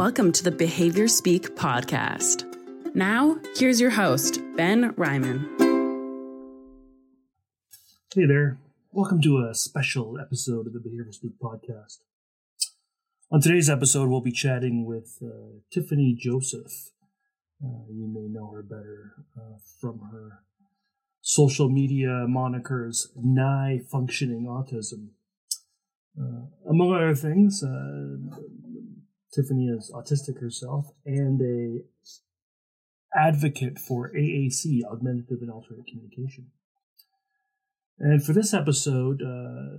Welcome to the Behavior Speak podcast. Now, here's your host, Ben Ryman. Hey there. Welcome to a special episode of the Behavior Speak podcast. On today's episode, we'll be chatting with uh, Tiffany Joseph. Uh, you may know her better uh, from her social media monikers, Nigh Functioning Autism. Uh, among other things, uh, Tiffany is autistic herself and a advocate for AAC, Augmentative and Alternate Communication. And for this episode, uh,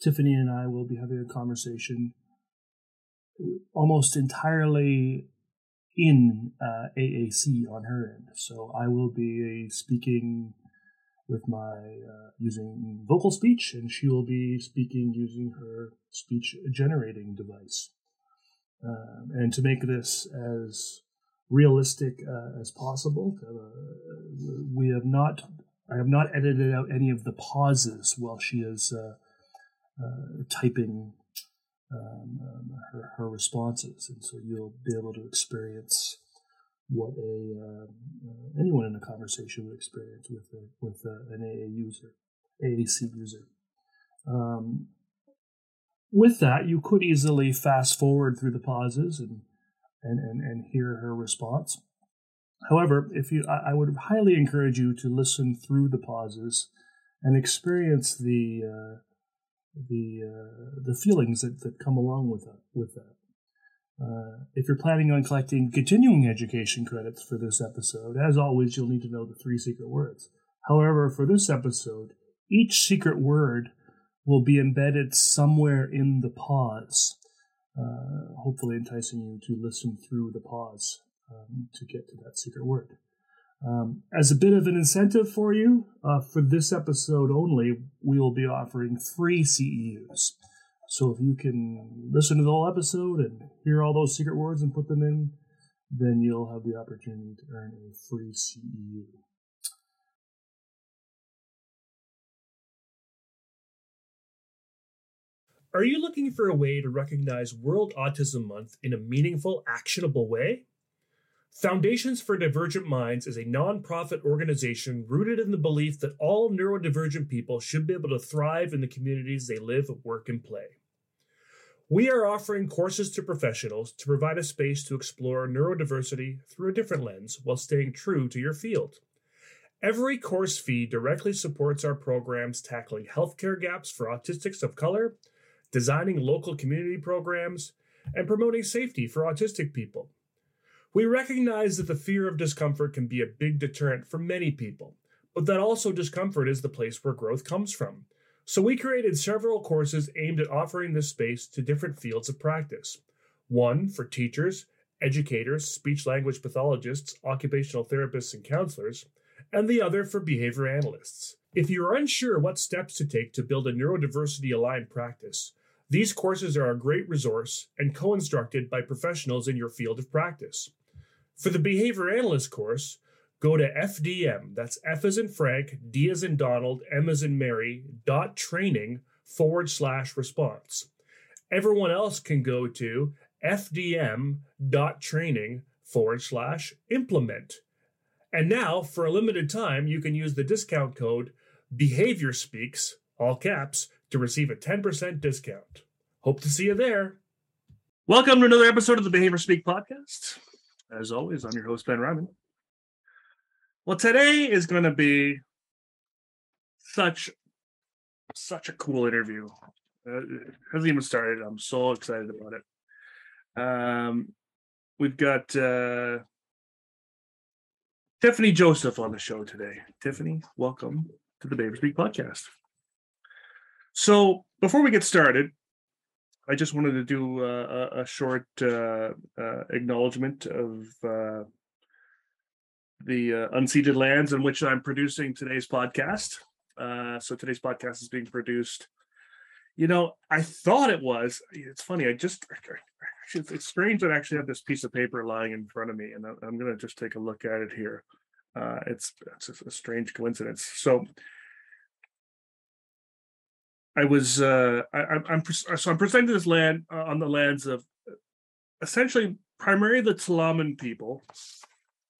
Tiffany and I will be having a conversation almost entirely in uh, AAC on her end. So I will be speaking with my uh, using vocal speech, and she will be speaking using her speech generating device. Um, and to make this as realistic uh, as possible, uh, we have not. I have not edited out any of the pauses while she is uh, uh, typing um, um, her, her responses, and so you'll be able to experience what a uh, uh, anyone in a conversation would experience with a, with a, an AA user, AAC user. Um, with that, you could easily fast forward through the pauses and and, and, and hear her response. However, if you, I, I would highly encourage you to listen through the pauses and experience the uh, the uh, the feelings that, that come along with that. With that, uh, if you're planning on collecting continuing education credits for this episode, as always, you'll need to know the three secret words. However, for this episode, each secret word will be embedded somewhere in the pause, uh, hopefully enticing you to listen through the pause um, to get to that secret word. Um, as a bit of an incentive for you, uh, for this episode only, we will be offering free CEUs. So if you can listen to the whole episode and hear all those secret words and put them in, then you'll have the opportunity to earn a free CEU. Are you looking for a way to recognize World Autism Month in a meaningful, actionable way? Foundations for Divergent Minds is a nonprofit organization rooted in the belief that all neurodivergent people should be able to thrive in the communities they live, work, and play. We are offering courses to professionals to provide a space to explore neurodiversity through a different lens while staying true to your field. Every course fee directly supports our programs tackling healthcare gaps for autistics of color, designing local community programs, and promoting safety for autistic people. We recognize that the fear of discomfort can be a big deterrent for many people, but that also discomfort is the place where growth comes from. So we created several courses aimed at offering this space to different fields of practice. One for teachers, educators, speech language pathologists, occupational therapists, and counselors, and the other for behavior analysts. If you are unsure what steps to take to build a neurodiversity aligned practice, these courses are a great resource and co instructed by professionals in your field of practice. For the behavior analyst course, go to FDM, that's F as in Frank, D as in Donald, M as in Mary, dot training forward slash response. Everyone else can go to FDM dot training forward slash implement. And now, for a limited time, you can use the discount code Behavior Speaks, all caps, to receive a 10% discount. Hope to see you there. Welcome to another episode of the Behavior Speak podcast. As always, I'm your host, Ben Ryman. Well, today is going to be such such a cool interview. Uh, it hasn't even started. I'm so excited about it. Um, we've got uh, Tiffany Joseph on the show today. Tiffany, welcome to the Behavior Speak podcast. So, before we get started, I just wanted to do uh, a, short uh, uh, acknowledgement of uh, the uh, unceded lands in which I'm producing today's podcast. Uh, so today's podcast is being produced. You know, I thought it was. It's funny. I just it's strange that I actually have this piece of paper lying in front of me, and I'm going to just take a look at it here. it's it's a strange coincidence. So I was uh, I, am so I'm presenting this land uh, on the lands of essentially primarily the Tla'amin people,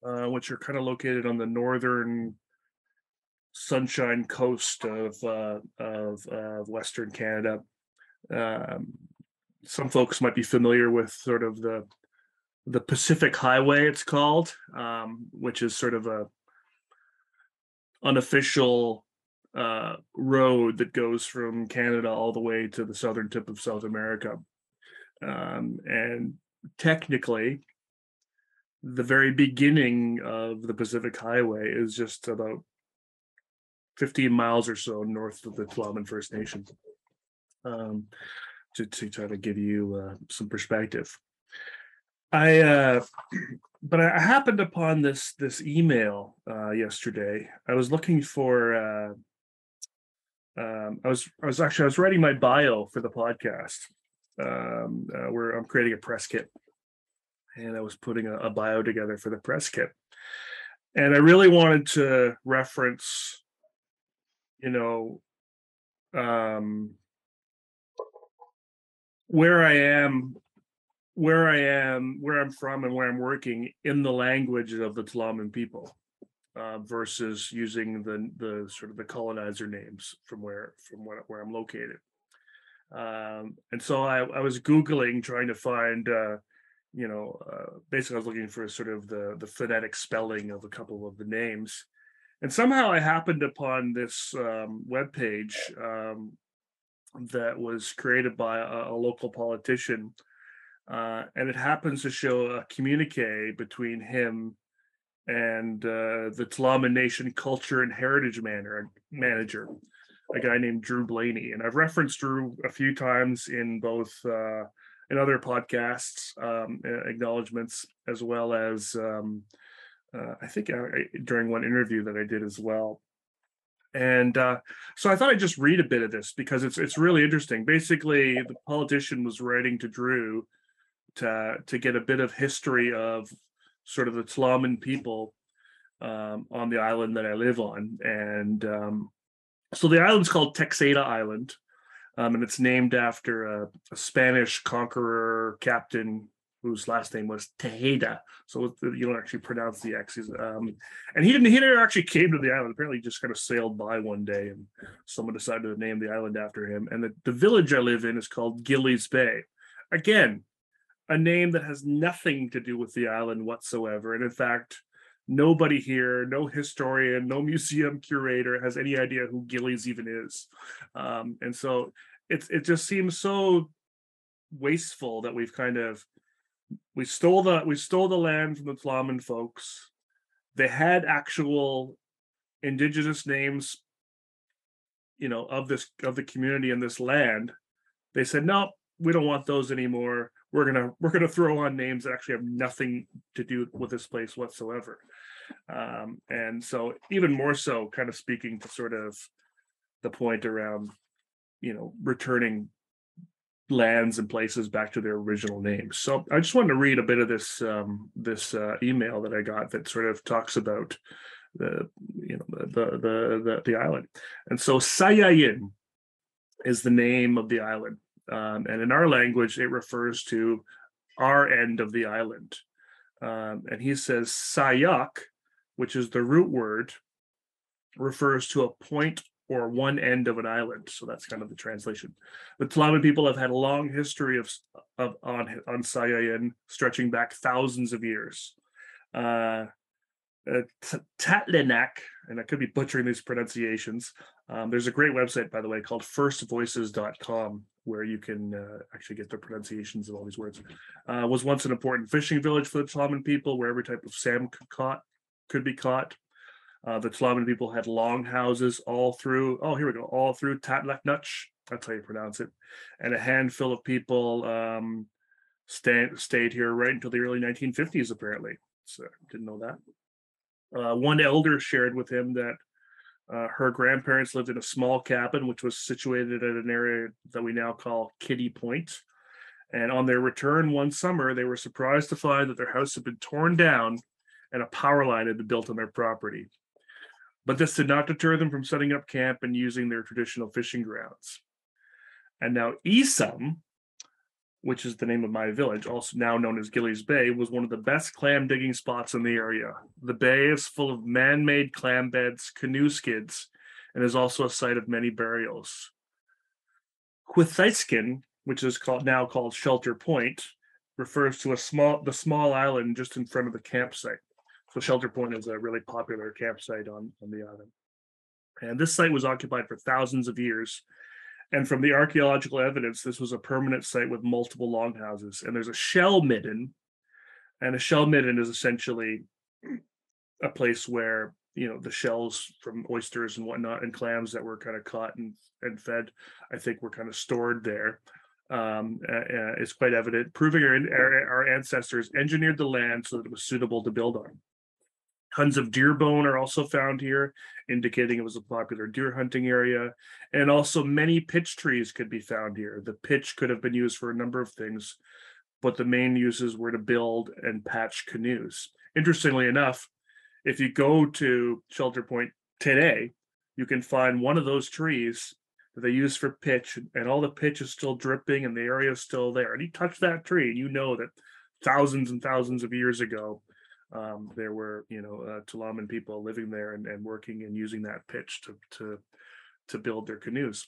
uh, which are kind of located on the northern sunshine coast of uh, of, of Western Canada. Um, some folks might be familiar with sort of the the Pacific Highway, it's called, um, which is sort of a unofficial uh, road that goes from Canada all the way to the southern tip of South America. Um, and technically, the very beginning of the Pacific Highway is just about 15 miles or so north of the Tla'amin First Nation. Um, to, to try to give you uh, some perspective. I uh, but I happened upon this this email uh, yesterday. I was looking for uh, um, I was I was actually I was writing my bio for the podcast um, uh, where I'm creating a press kit, and I was putting a, a bio together for the press kit, and I really wanted to reference, you know, um, where I am, where I am, where I'm from, and where I'm working in the language of the Tla'amin people uh, versus using the the sort of the colonizer names from where from where, where I'm located. Um, and so I, I was googling trying to find uh, you know uh, basically I was looking for sort of the the phonetic spelling of a couple of the names. And somehow I happened upon this um, web page um, that was created by a, a local politician, uh, and it happens to show a communique between him and uh, the Tla'amin Nation Culture and Heritage Manor, Manager, a guy named Drew Blaney. And I've referenced Drew a few times in both uh, in other podcasts, um, acknowledgments, as well as um, uh, I think uh, during one interview that I did as well. And uh, so I thought I'd just read a bit of this because it's it's really interesting. Basically, the politician was writing to Drew to to get a bit of history of sort of the Tla'amin people um, on the island that I live on. And um, so the island's called Texada Island, um, and it's named after a, a, Spanish conqueror captain whose last name was Tejeda. So you don't actually pronounce the X's. Um, and he didn't. He never actually came to the island. Apparently, he just kind of sailed by one day, and someone decided to name the island after him. And the, the village I live in is called Gillies Bay. Again, a name that has nothing to do with the island whatsoever. And in fact, nobody here, no historian, no museum curator has any idea who Gillies even is. Um, and so it it just seems so wasteful that we've kind of we stole the we stole the land from the Tla'amin folks. They had actual indigenous names, you know, of this of the community and this land. They said, no, we don't want those anymore we're gonna we're gonna throw on names that actually have nothing to do with this place whatsoever. Um, and so even more so kind of speaking to sort of the point around you know returning lands and places back to their original names. So i just wanted to read a bit of this um, this uh, email that i got that sort of talks about the you know the the the, the, the island. And so sayayin is the name of the island um, and in our language, it refers to our end of the island. Um, and he says Sayak, which is the root word, refers to a point or one end of an island. So that's kind of the translation. The Tla'amin people have had a long history of, of on on Sayayin, stretching back thousands of years. Uh, uh, Tatlinak, and I could be butchering these pronunciations. Um, there's a great website, by the way, called firstvoices.com, where you can uh, actually get the pronunciations of all these words, uh, was once an important fishing village for the Tla'amin people, where every type of salmon could, caught, could be caught. Uh, the Tla'amin people had long houses all through, oh, here we go, all through Tatlaknuch, that's how you pronounce it. And a handful of people um, stay, stayed here right until the early 1950s, apparently. So didn't know that. Uh, one elder shared with him that uh, her grandparents lived in a small cabin, which was situated at an area that we now call Kitty Point. And on their return one summer, they were surprised to find that their house had been torn down and a power line had been built on their property. But this did not deter them from setting up camp and using their traditional fishing grounds. And now Isam, which is the name of my village, also now known as Gillies Bay, was one of the best clam digging spots in the area. The bay is full of man made clam beds, canoe skids, and is also a site of many burials. Quithaiskin, which is called now called Shelter Point, refers to a small the small island just in front of the campsite. So Shelter Point is a really popular campsite on, on the island. And this site was occupied for thousands of years. And from the archaeological evidence, this was a permanent site with multiple longhouses. And there's a shell midden. And a shell midden is essentially a place where, you know, the shells from oysters and whatnot and clams that were kind of caught and, and fed, I think were kind of stored there. Um, uh, quite evident, proving our, our ancestors engineered the land so that it was suitable to build on. Tons of deer bone are also found here, indicating it was a popular deer hunting area. And also, many pitch trees could be found here. The pitch could have been used for a number of things, but the main uses were to build and patch canoes. Interestingly enough, if you go to Shelter Point today, you can find one of those trees that they use for pitch, and all the pitch is still dripping and the area is still there. And you touch that tree, and you know that thousands and thousands of years ago, um, there were you know uh, Tla'amin people living there and, and working and using that pitch to to to build their canoes.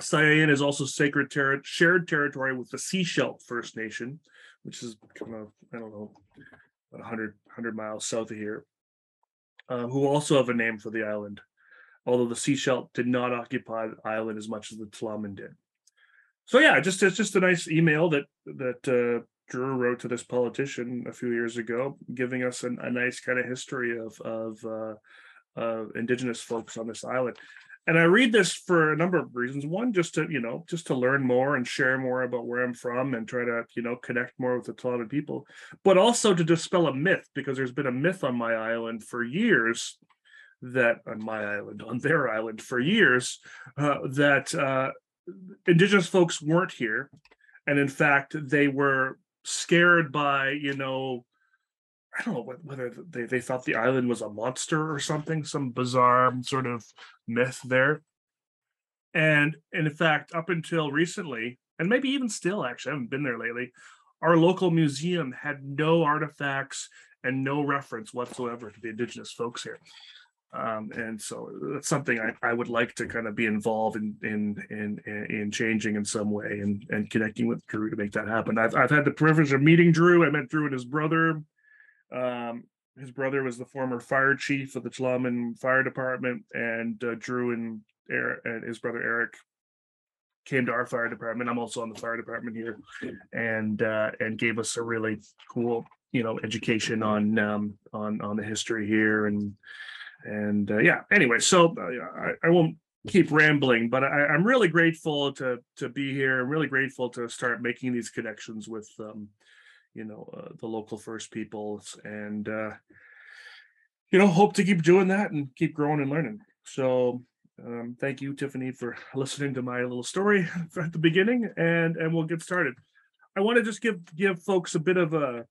Sayan is also sacred ter- shared territory with the Sechelt First Nation, which is kind of I don't know 100 100 miles south of here, uh, who also have a name for the island, although the Sechelt did not occupy the island as much as the Tla'amin did. So yeah, just it's just a nice email that that uh, Drew wrote to this politician a few years ago, giving us an, a nice kind of history of of uh, uh, indigenous folks on this island. And I read this for a number of reasons. One, just to you know, just to learn more and share more about where I'm from, and try to you know connect more with the Tla'amin people, but also to dispel a myth because there's been a myth on my island for years that on my island on their island for years uh, that uh, indigenous folks weren't here and in fact they were scared by you know I don't know whether they, they thought the island was a monster or something, some bizarre sort of myth there. And, and in fact, up until recently, and maybe even still, actually, I haven't been there lately, our local museum had no artifacts and no reference whatsoever to the indigenous folks here um, and so that's something I, I would like to kind of be involved in in in in changing in some way and and connecting with Drew to make that happen. I've I've had the privilege of meeting Drew. I met Drew and his brother. Um, his brother was the former fire chief of the Tla'amin Fire Department, and uh, Drew and Eric, and his brother Eric came to our fire department. I'm also on the fire department here, and uh, and gave us a really cool you know education on um, on on the history here and and uh, yeah anyway so uh, I, I, won't keep rambling but I, am really grateful to to be here. I'm really grateful to start making these connections with um, you know uh, the local first peoples and uh, you know hope to keep doing that and keep growing and learning. So um, thank you tiffany for listening to my little story at the beginning and and we'll get started. I want to just give give folks a bit of a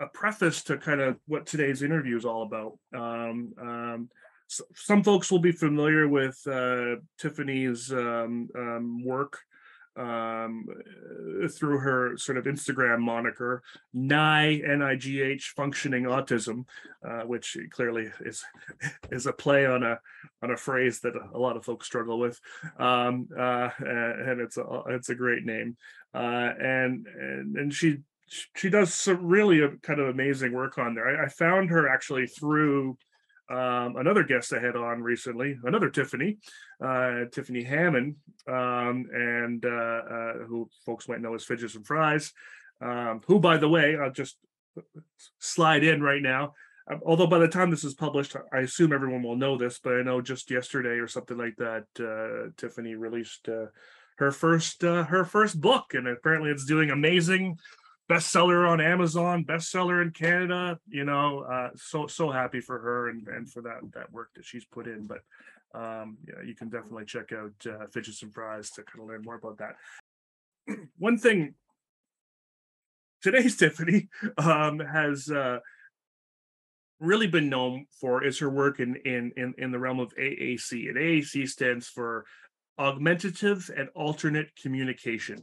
a preface to kind of what today's interview is all about. Um, um, so some folks will be familiar with uh, Tiffany's um, um work um, uh, through her sort of Instagram moniker, NIGH, N-I-G-H, functioning autism, uh, which clearly is is a play on a on a phrase that a lot of folks struggle with, um, uh, and it's a it's a great name, uh, and and and she she does some really kind of amazing work on there. I, I found her actually through um, another guest I had on recently, another Tiffany, uh, Tiffany Hammond, um, and uh, uh, who folks might know as Fidgets and Fries, um, who, by the way, I'll just slide in right now. Um, although by the time this is published, I assume everyone will know this, but I know just yesterday or something like that, uh, Tiffany released uh, her first uh, her first book, and apparently it's doing amazing bestseller on Amazon, bestseller in Canada. You know, uh, so so happy for her and and for that that work that she's put in. But um, yeah, you can definitely check out uh, Fidgets and Fries to kind of learn more about that. One thing today's Tiffany um, has uh, really been known for is her work in in in, in the realm of AAC, and AAC stands for augmentative and alternate communication.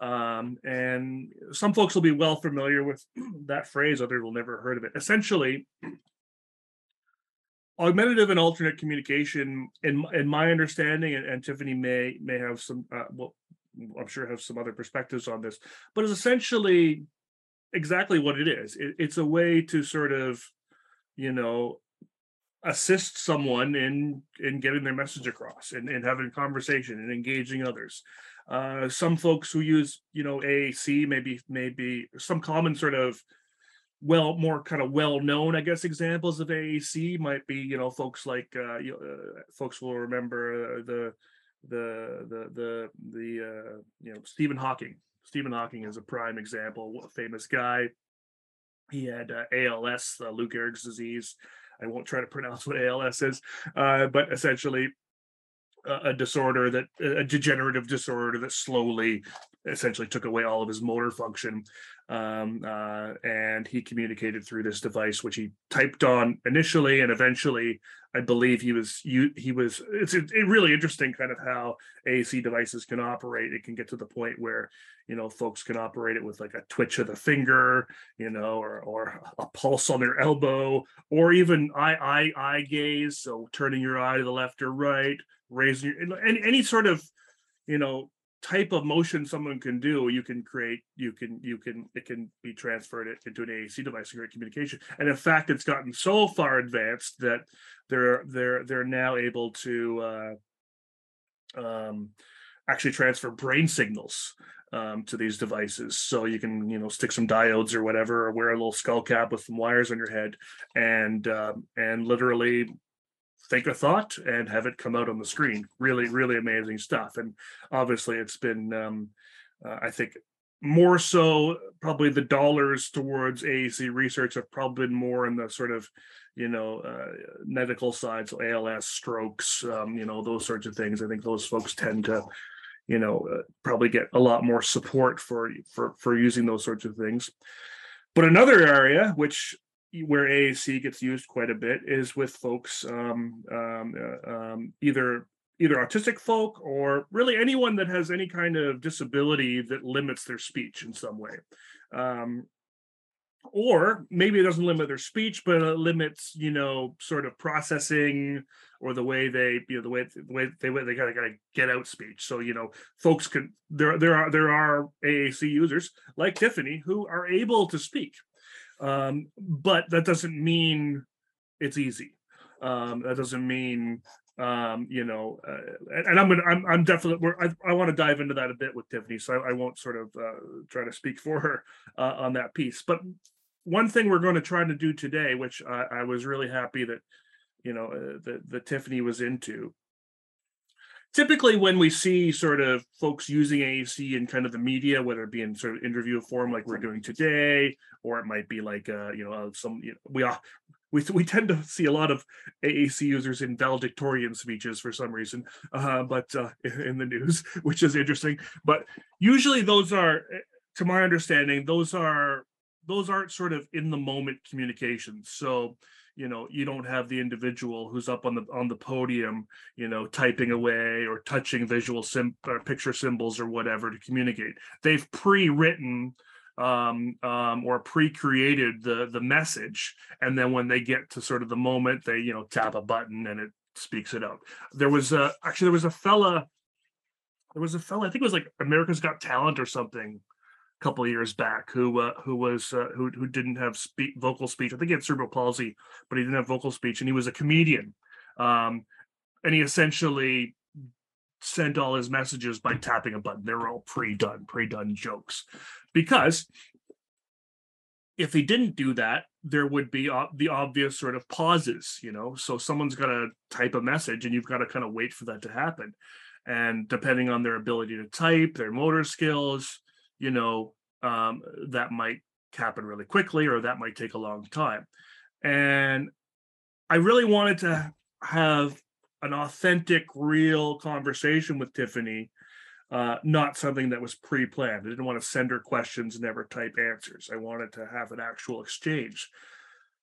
Um, and some folks will be well familiar with that phrase, others will never heard of it. Essentially, augmentative and alternate communication, in in my understanding, and, and Tiffany may may have some, uh, well, I'm sure have some other perspectives on this, but is essentially exactly what it is. It, it's a way to sort of, you know, assist someone in in getting their message across and, and having conversation and engaging others. Uh, some folks who use, you know, AAC maybe maybe some common sort of well more kind of well known i guess examples of aac might be you know folks like uh, you uh folks will remember uh, the the the the the uh you know stephen hawking. Stephen hawking is a prime example a famous guy. He had als lou gehrig's disease. I won't try to pronounce what als is but essentially a disorder that a degenerative disorder that slowly essentially took away all of his motor function. Um, uh, and he communicated through this device which he typed on initially and eventually i believe he was you he was it's really interesting kind of how ac devices can operate. It can get to the point where you know folks can operate it with like a twitch of the finger you know or or a pulse on their elbow or even eye eye eye gaze. So turning your eye to the left or right raising any, any sort of you know type of motion someone can do you can create you can you can it can be transferred into an AAC device to create communication. And in fact it's gotten so far advanced that they're they're they're now able to uh, um, actually transfer brain signals um, to these devices. So you can you know stick some diodes or whatever or wear a little skull cap with some wires on your head and um, and literally think a thought and have it come out on the screen. Really, really amazing stuff. And obviously, it's been, um, uh, I think, more so probably the dollars towards AAC research have probably been more in the sort of, you know, uh, medical side, so ALS, strokes, um, you know, those sorts of things. I think those folks tend to, you know, uh, probably get a lot more support for for for using those sorts of things. But another area which where AAC gets used quite a bit is with folks um, um, uh, um, either either autistic folk or really anyone that has any kind of disability that limits their speech in some way. Um, or maybe it doesn't limit their speech, but it limits, you know, sort of processing or the way they, you know, the way the way they they gotta gotta get out speech. So you know, folks can there there are there are AAC users like Tiffany who are able to speak um, but that doesn't mean it's easy. Um, that doesn't mean um, you know, uh, and, and, I'm gonna, I'm, I'm definitely, I, I want to dive into that a bit with Tiffany, so I, I won't sort of uh, try to speak for her uh, on that piece. But one thing we're going to try to do today, which I, I was really happy that, you know, uh, that, that Tiffany was into, typically when we see sort of folks using AAC in kind of the media, whether it be in sort of interview form like we're doing today, or it might be like uh, you know some you know, we are we, we tend to see a lot of AAC users in valedictorian speeches for some reason, uh, but uh, in the news, which is interesting. But usually those are, eh, to my understanding, those are those aren't sort of in the moment communications. So you know you don't have the individual who's up on the on the podium you know typing away or touching visual sim or picture symbols or whatever to communicate. They've pre-written um, um, or pre-created the the message and then when they get to sort of the moment they you know tap a button and it speaks it out there was a actually there was a fella there was a fella i think it was like america's got talent or something couple years back who uh, who was uh, who who didn't have speak, vocal speech. I think he had cerebral palsy, but he didn't have vocal speech, and he was a comedian. Um, and he essentially sent all his messages by tapping a button. They were all pre-done, pre-done jokes, because if he didn't do that, there would be the obvious sort of pauses, you know. So someone's got to type a message, and you've got to kind of wait for that to happen. And depending on their ability to type, their motor skills, you know, um, that might happen really quickly or that might take a long time. And I really wanted to have an authentic, real conversation with Tiffany, uh, not something that was pre planned. I didn't want to send her questions, and never type answers. I wanted to have an actual exchange.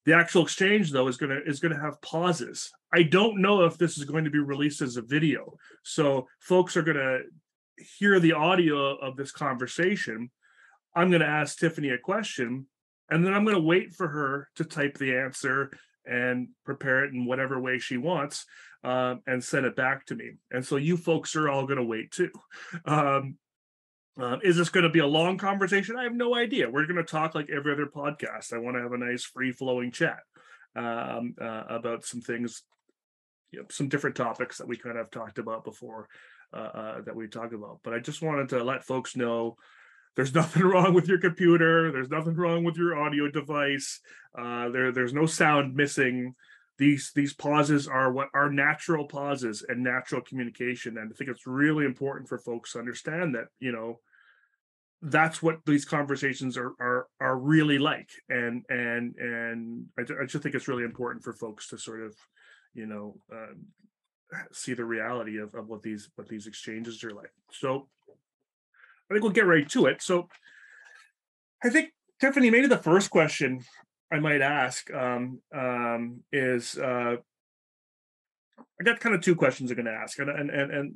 The actual exchange, though, is gonna is gonna have pauses. I don't know if this is going to be released as a video, so folks are gonna hear the audio of this conversation, I'm going to ask Tiffany a question, and then I'm going to wait for her to type the answer and prepare it in whatever way she wants um, and send it back to me. And so you folks are all going to wait too. Um, uh, is this going to be a long conversation? I have no idea. We're going to talk like every other podcast. I want to have a nice free flowing chat um, uh, about some things, you know, some different topics that we kind of talked about before uh, uh that we talked about. But I just wanted to let folks know there's nothing wrong with your computer. There's nothing wrong with your audio device. Uh, there, there's no sound missing. These these pauses are what are natural pauses and natural communication. And I think it's really important for folks to understand that you know that's what these conversations are are are really like. And and and I, I just think it's really important for folks to sort of you know uh, see the reality of, of what these what these exchanges are like. So I think we'll get right to it. So I think Tiffany, maybe the first question I might ask um, um, is uh, I got kind of two questions I'm going to ask, and and and, and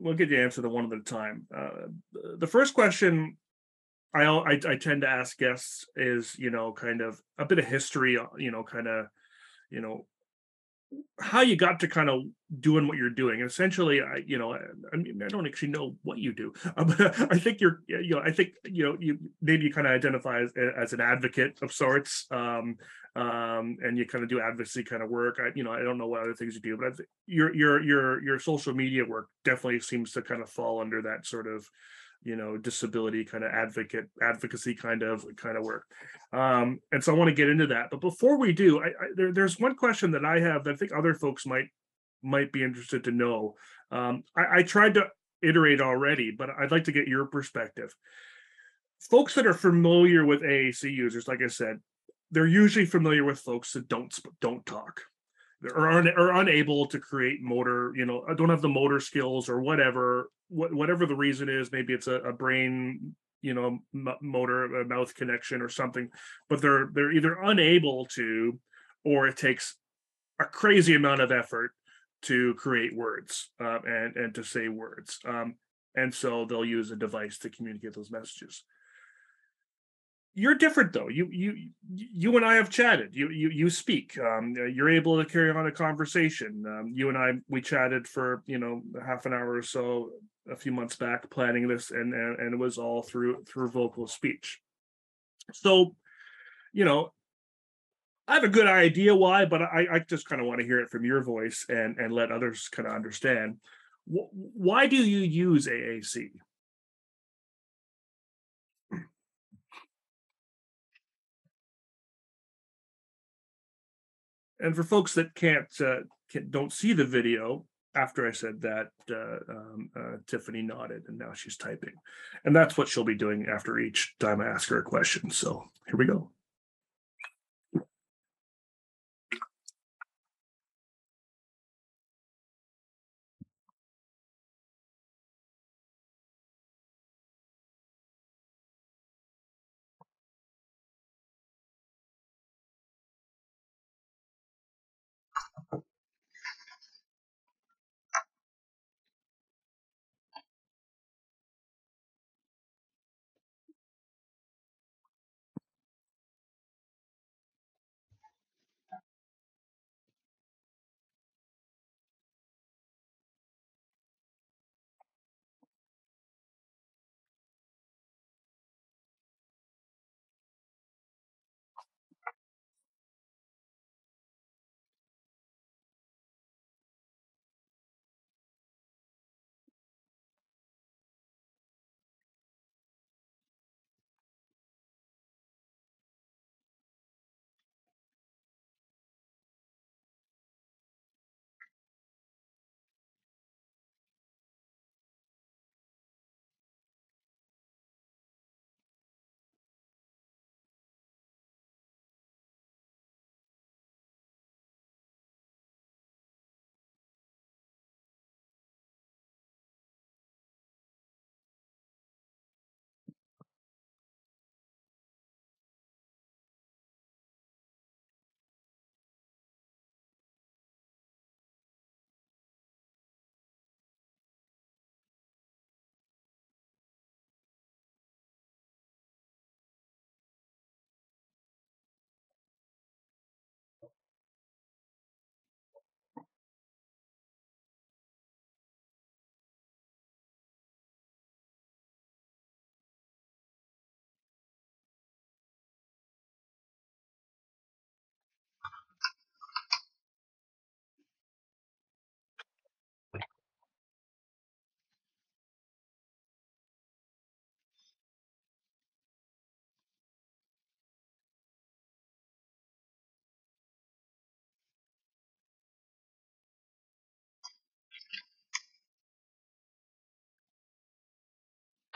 we'll get the answer to one at a time. Uh, the first question I, I I tend to ask guests is you know kind of a bit of history, uh, you know, kind of you know how you got to kind of doing what you're doing. Essentially, I, you know, I mean, I don't actually know what you do. Um, I think you're, you know, I think, you know, you maybe you kind of identify as, as an advocate of sorts. Um, um, and you kind of do advocacy kind of work. I, you know, I don't know what other things you do, but I think your, your, your, your social media work definitely seems to kind of fall under that sort of, you know disability kind of advocate advocacy kind of kind of work. Um and so i want to get into that. But before we do I, I there, there's one question that i have that i think other folks might might be interested to know. Um I, I tried to iterate already but i'd like to get your perspective. Folks that are familiar with aac users like i said they're usually familiar with folks that don't don't talk or are, are unable to create motor you know don't have the motor skills or whatever what, whatever the reason is maybe it's a, a brain you know m- motor mouth connection or something but they're they're either unable to or it takes a crazy amount of effort to create words um, and and to say words um, and so they'll use a device to communicate those messages you're different though. You you you and i have chatted. You you you speak. Um, you're able to carry on a conversation. Um, you and i we chatted for you know half an hour or so a few months back planning this and and, and it was all through through vocal speech. So you know i have a good idea why but i i just kind of want to hear it from your voice and and let others kind of understand why do you use aac and for folks that can't, uh, can, don't see the video, after I said that, uh, um, uh, Tiffany nodded, and now she's typing, and that's what she'll be doing after each time I ask her a question. So here we go.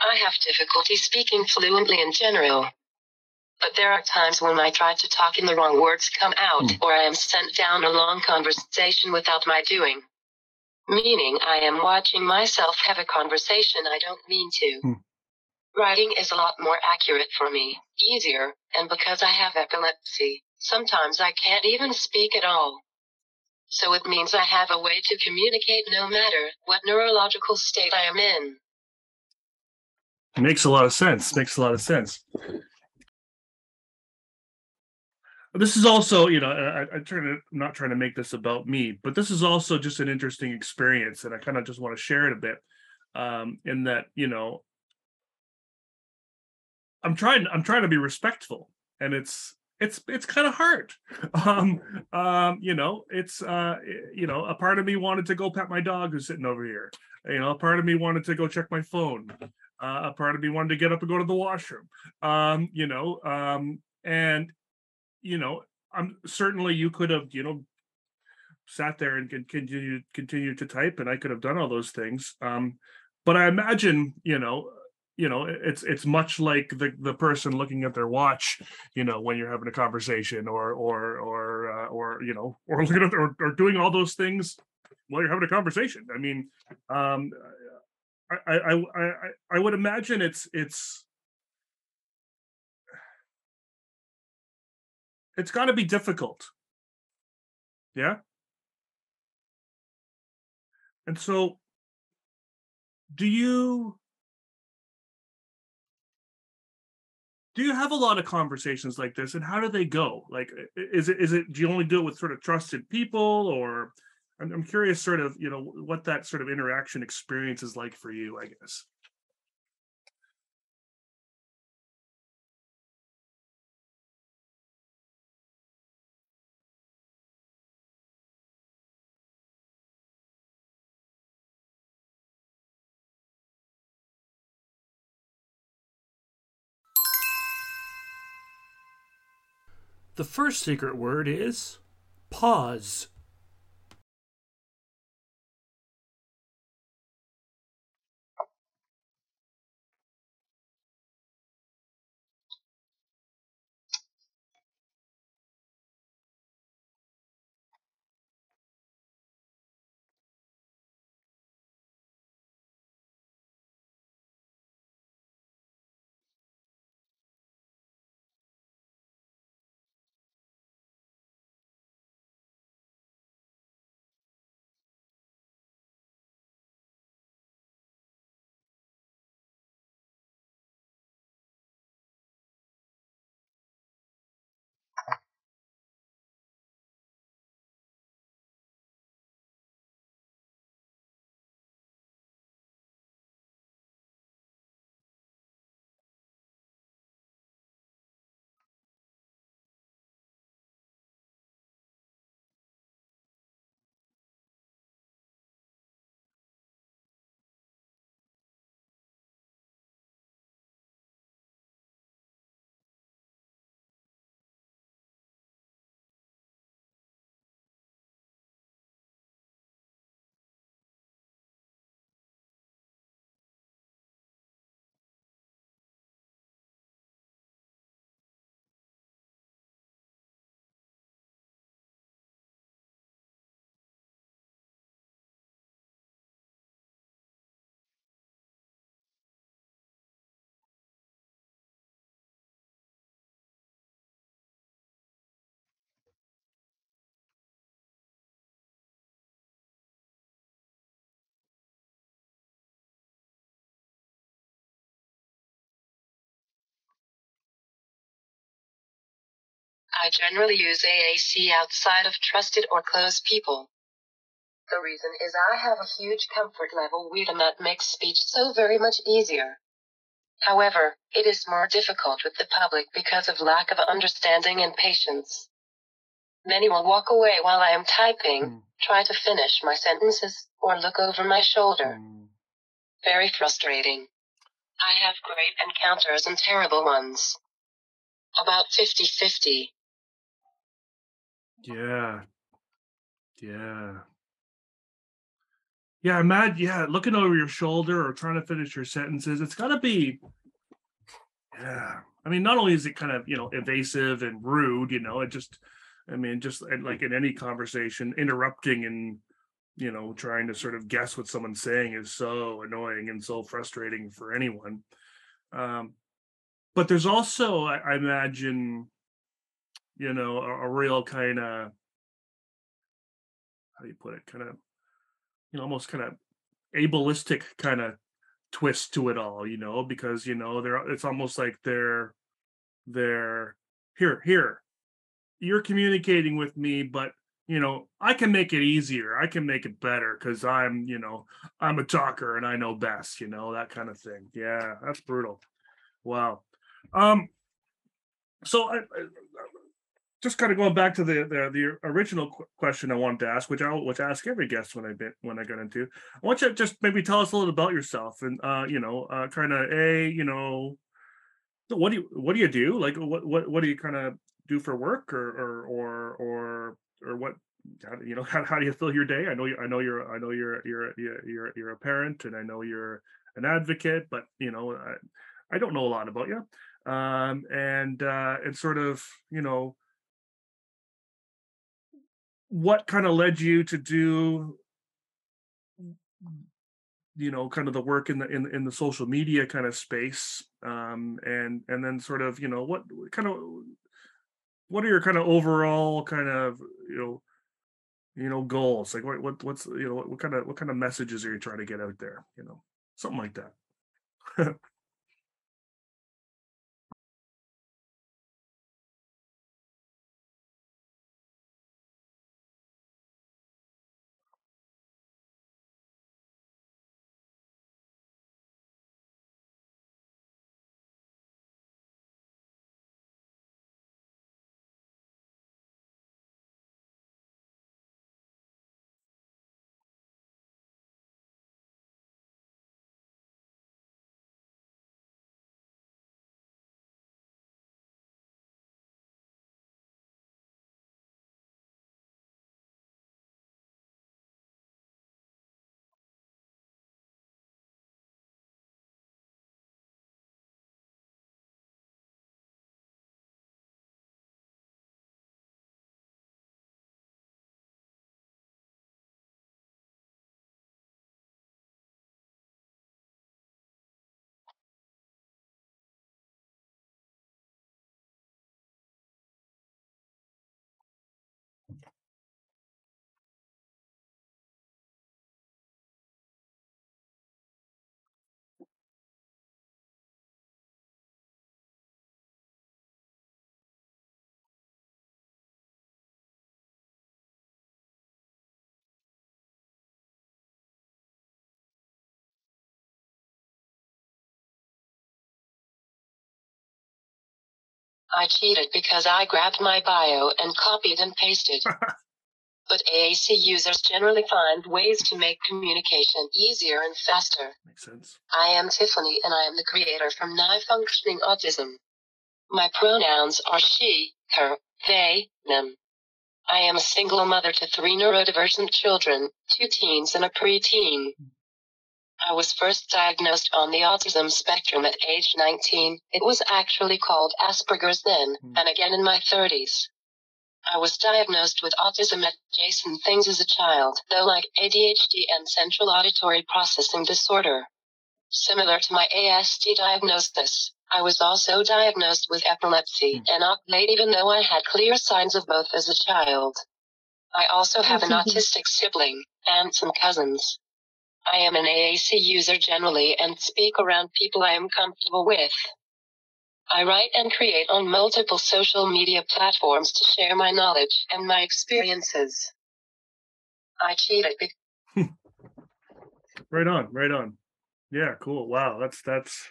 I have difficulty speaking fluently in general. But there are times when I try to talk and the wrong words come out, or I am sent down a long conversation without my doing. Meaning I am watching myself have a conversation I don't mean to. Hmm. Writing is a lot more accurate for me, easier, and because I have epilepsy, sometimes I can't even speak at all. So it means I have a way to communicate no matter what neurological state I am in. Makes a lot of sense. Makes a lot of sense. This is also, you know, I, to I'm not trying to make this about me, but this is also just an interesting experience, and I kind of just want to share it a bit. Um, in that, you know, I'm trying I'm trying to be respectful, and it's it's it's kind of hard. Um, um, you know, it's uh, you know, a part of me wanted to go pet my dog who's sitting over here. You know, a part of me wanted to go check my phone. Uh, a part of me wanted to get up and go to the washroom. Um, you know, um, and you know, I'm certainly you could have, you know, sat there and con- continued continue to type, and I could have done all those things. Um, but I imagine, you know, you know, it's it's much like the the person looking at their watch, you know, when you're having a conversation, or or or uh, or you know, or looking at or, or doing all those things while you're having a conversation. I mean, um, I I I I, would imagine it's it's it's got to be difficult. Yeah. And so, do you do you have a lot of conversations like this, and how do they go? Like, is it is it do you only do it with sort of trusted people, or I'm, I'm curious, sort of, you know, what that sort of interaction experience is like for you, I guess. The first secret word is pause. I generally use AAC outside of trusted or close people. The reason is I have a huge comfort level with and that makes speech so very much easier. However, it is more difficult with the public because of lack of understanding and patience. Many will walk away while I am typing, Mm, try to finish my sentences, or look over my shoulder. mm. Very frustrating. I have great encounters and terrible ones. About 50 50. Yeah. Yeah. yeah, I imagine yeah, looking over your shoulder or trying to finish your sentences. It's got to be yeah. I mean, not only is it kind of you know evasive and rude, you know, it just, I mean, just like in any conversation, interrupting and you know trying to sort of guess what someone's saying is so annoying and so frustrating for anyone. Um, but there's also, I, I imagine, you know, a, a real kind of how do you put it, kind of, you know, almost kind of ableistic kind of twist to it all, you know, because you know they're it's almost like they're they're here here you're communicating with me but you know i can make it easier i can make it better because i'm you know i'm a talker and i know best you know that kind of thing. Yeah that's brutal. Wow. Um so I, I just kind of going back to the the, the original qu- question I wanted to ask, which I which I ask every guest when I been when I get into. I want you to just maybe tell us a little about yourself and uh, you know, uh, kind of a you know, what do you what do you do? Like what what what do you kind of do for work or or or or or what you know how, how do you fill your day? I know you I know you're I know you're you're you're you're a parent and I know you're an advocate, but you know I, I don't know a lot about you. Um and uh and sort of, you know, what kind of led you to do you know kind of the work in the in, in the social media kind of space um and and then sort of you know what kind of what are your kind of overall kind of you know you know goals? Like what, what what's you know what, what kind of what kind of messages are you trying to get out there you know? Something like that I cheated because I grabbed my bio and copied and pasted. but AAC users generally find ways to make communication easier and faster. makes sense I am Tiffany and I am the creator from Nigh Functioning Autism. My pronouns are she, her, they, them. I am a single mother to three neurodivergent children, two teens and a preteen. Hmm. I was first diagnosed on the autism spectrum at age 19. It was actually called Asperger's then, Hmm. and again in my 30s. I was diagnosed with autism adjacent things as a child, though like ADHD and central auditory processing disorder. Similar to my ASD diagnosis, I was also diagnosed with epilepsy and octave even though I had clear signs of both as a child. I also have an autistic sibling and some cousins. I am an AAC user generally and speak around people I am comfortable with. I write and create on multiple social media platforms to share my knowledge and my experiences. I cheated right on right on yeah cool wow that's that's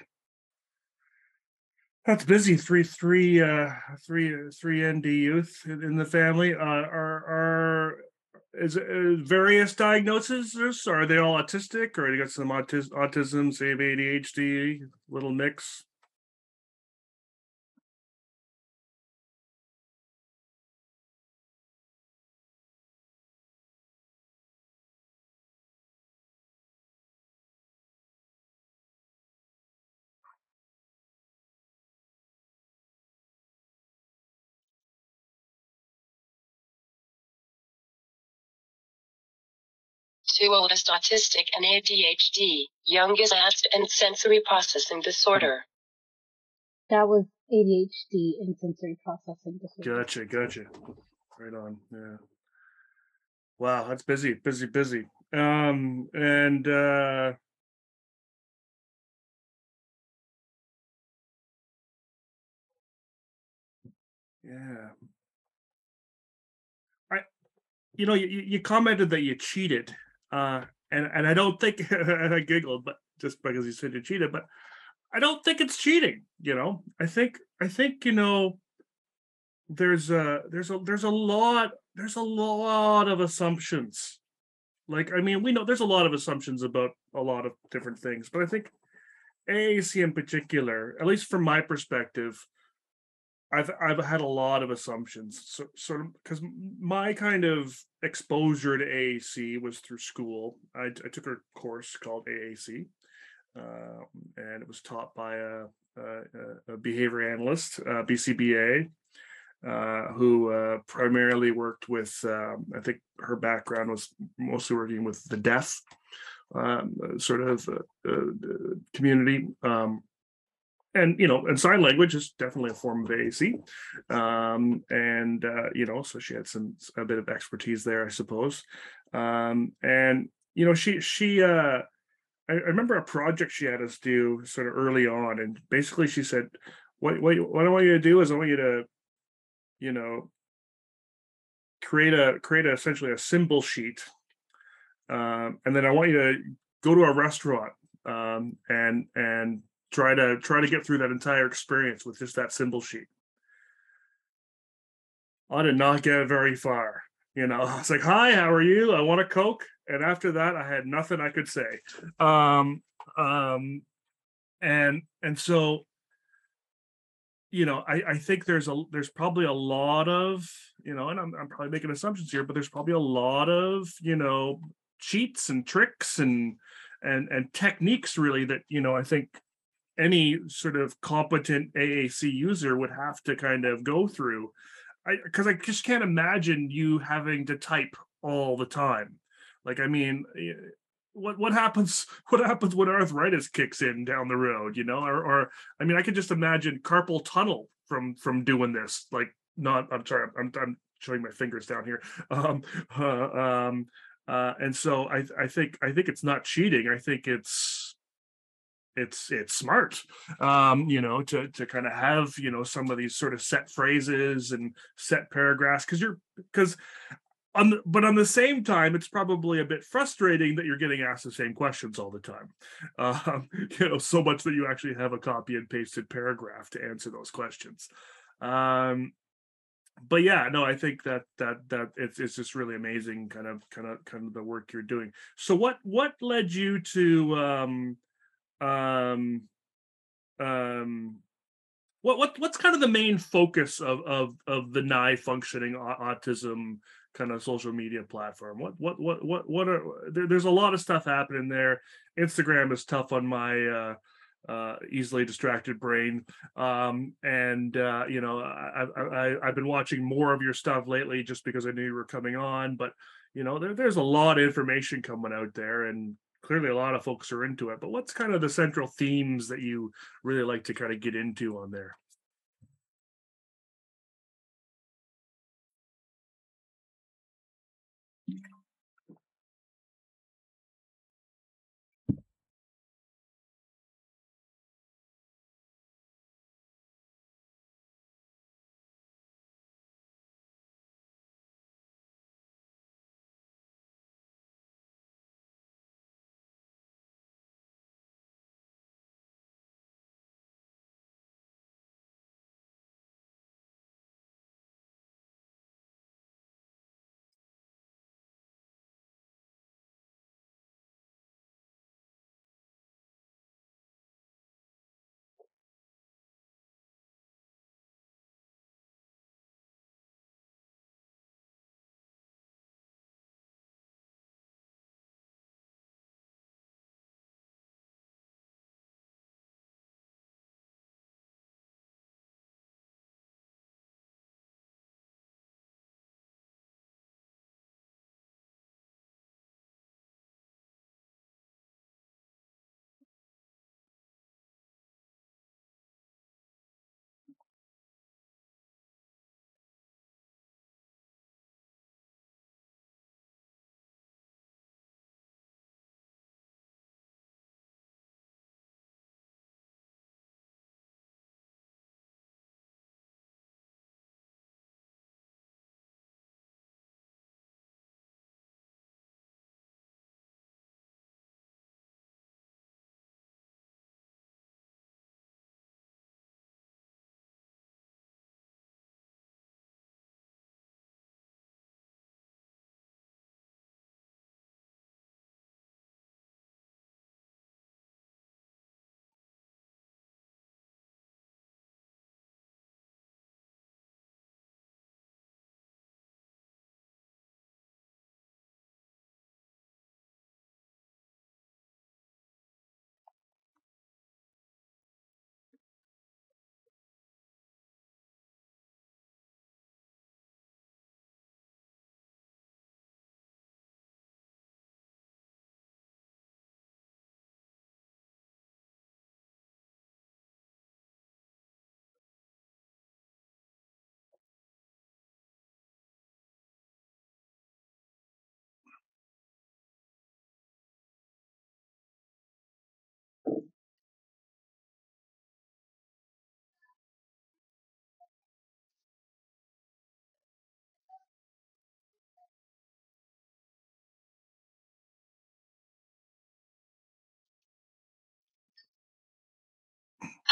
that's busy three three uh three three nd youth in the family uh are are is uh, various diagnoses? Are they all autistic? Or you got some autis- autism say adhd little mix two oldest autistic and ADHD, youngest and sensory processing disorder. That was ADHD and sensory processing disorder. Gotcha, gotcha. Right on. Yeah. Wow, that's busy, busy, busy. Um, and uh yeah. I you know, you, you commented that you cheated. Uh and and I don't think I giggled, but just because you said you cheated, but I don't think it's cheating, you know. I think I think, you know, there's a there's a there's a lot there's a lot of assumptions like i mean we know there's a lot of assumptions about a lot of different things but i think aac in particular at least from my perspective i've i've had a lot of assumptions so, sort of because my kind of exposure to aac was through school i, I took a course called aac uh, and it was taught by a, a, a behavior analyst uh, bcba uh, who uh, primarily worked with, um, I think her background was mostly working with the deaf um, sort of uh, uh, community. Um, and you know, and sign language is definitely a form of AAC, um, and uh, you know, so she had some a bit of expertise there, I suppose. Um, and you know, she she I, I remember a project she had us do sort of early on, and basically she said, "What what what I want you to do is I want you to you know create a create a, essentially a symbol sheet um, and then i want you to go to a restaurant um, and and try to try to get through that entire experience with just that symbol sheet. I did not get very far you know i was like hi how are you? I want a coke. And after that i had nothing i could say. Um um and and so you know, I, I think there's a there's probably a lot of you know, and I'm I'm probably making assumptions here, but there's probably a lot of you know cheats and tricks and and and techniques really that you know I think any sort of competent AAC user would have to kind of go through. I because I just can't imagine you having to type all the time. Like I mean, what what happens what happens when arthritis kicks in down the road you know or or i mean i could just imagine carpal tunnel from from doing this like not i'm sorry i'm i'm showing my fingers down here um uh, um uh and so i i think i think it's not cheating i think it's it's it's smart um you know to to kind of have you know some of these sort of set phrases and set paragraphs because you're because on the, but on the same time it's probably a bit frustrating that you're getting asked the same questions all the time um, you know so much that you actually have a copy and pasted paragraph to answer those questions um, but yeah no i think that that that it's it's just really amazing kind of kind of kind of the work you're doing. So what what led you to um um um what what what's kind of the main focus of of of the Nigh functioning autism kind of social media platform? What what what what what are there, there's a lot of stuff happening there. Instagram is tough on my uh, uh, easily distracted brain, um, and uh, you know I, I, I've been watching more of your stuff lately just because I knew you were coming on. But you know there, there's a lot of information coming out there, and clearly a lot of folks are into it. But what's kind of the central themes that you really like to kind of get into on there?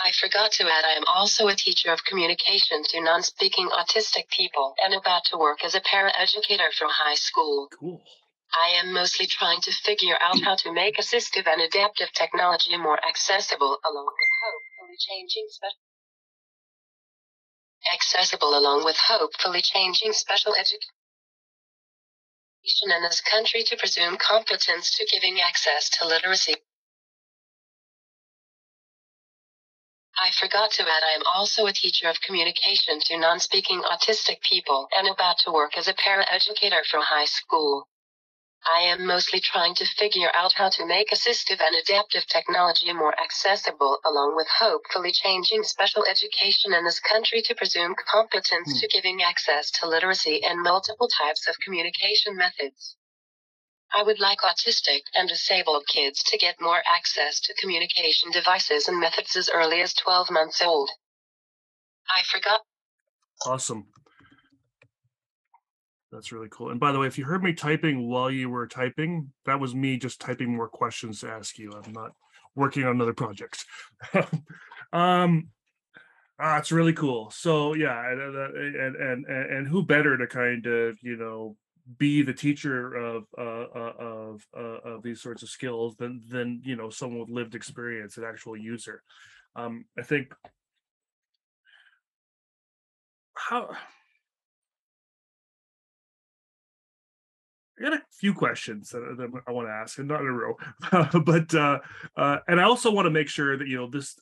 I forgot to add I am also a teacher of communication to non-speaking autistic people and about to work as a paraeducator for high school. Cool. I am mostly trying to figure out how to make assistive and adaptive technology more accessible along with hopefully changing spe- accessible along with hopefully changing special education in this country to presume competence to giving access to literacy. I forgot to add I am also a teacher of communication to non-speaking autistic people and about to work as a paraeducator for high school. I am mostly trying to figure out how to make assistive and adaptive technology more accessible along with hopefully changing special education in this country to presume competence Hmm. to giving access to literacy and multiple types of communication methods. I would like autistic and disabled kids to get more access to communication devices and methods as early as 12 months old. I forgot Awesome. That's really cool. And by the way, if you heard me typing while you were typing, that was me just typing more questions to ask you. I'm not working on another project. um ah, it's really cool. So yeah, and and and and, and who better to kind of, you know, be the teacher of uh, uh, of uh, of these sorts of skills than than you know someone with lived experience, an actual user. Um, I think how I got a few questions that, that I want to ask, and not in a row, but uh, uh, and I also want to make sure that you know this.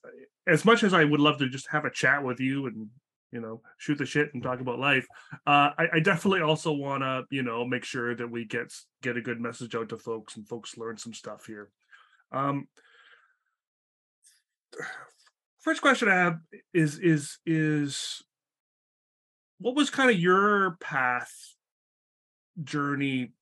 As much as I would love to just have a chat with you and you know shoot the shit and talk about life, uh, I, I definitely also want to you know make sure that we get get a good message out to folks and folks learn some stuff here. Um, first question I have is is is what was kind of your path journey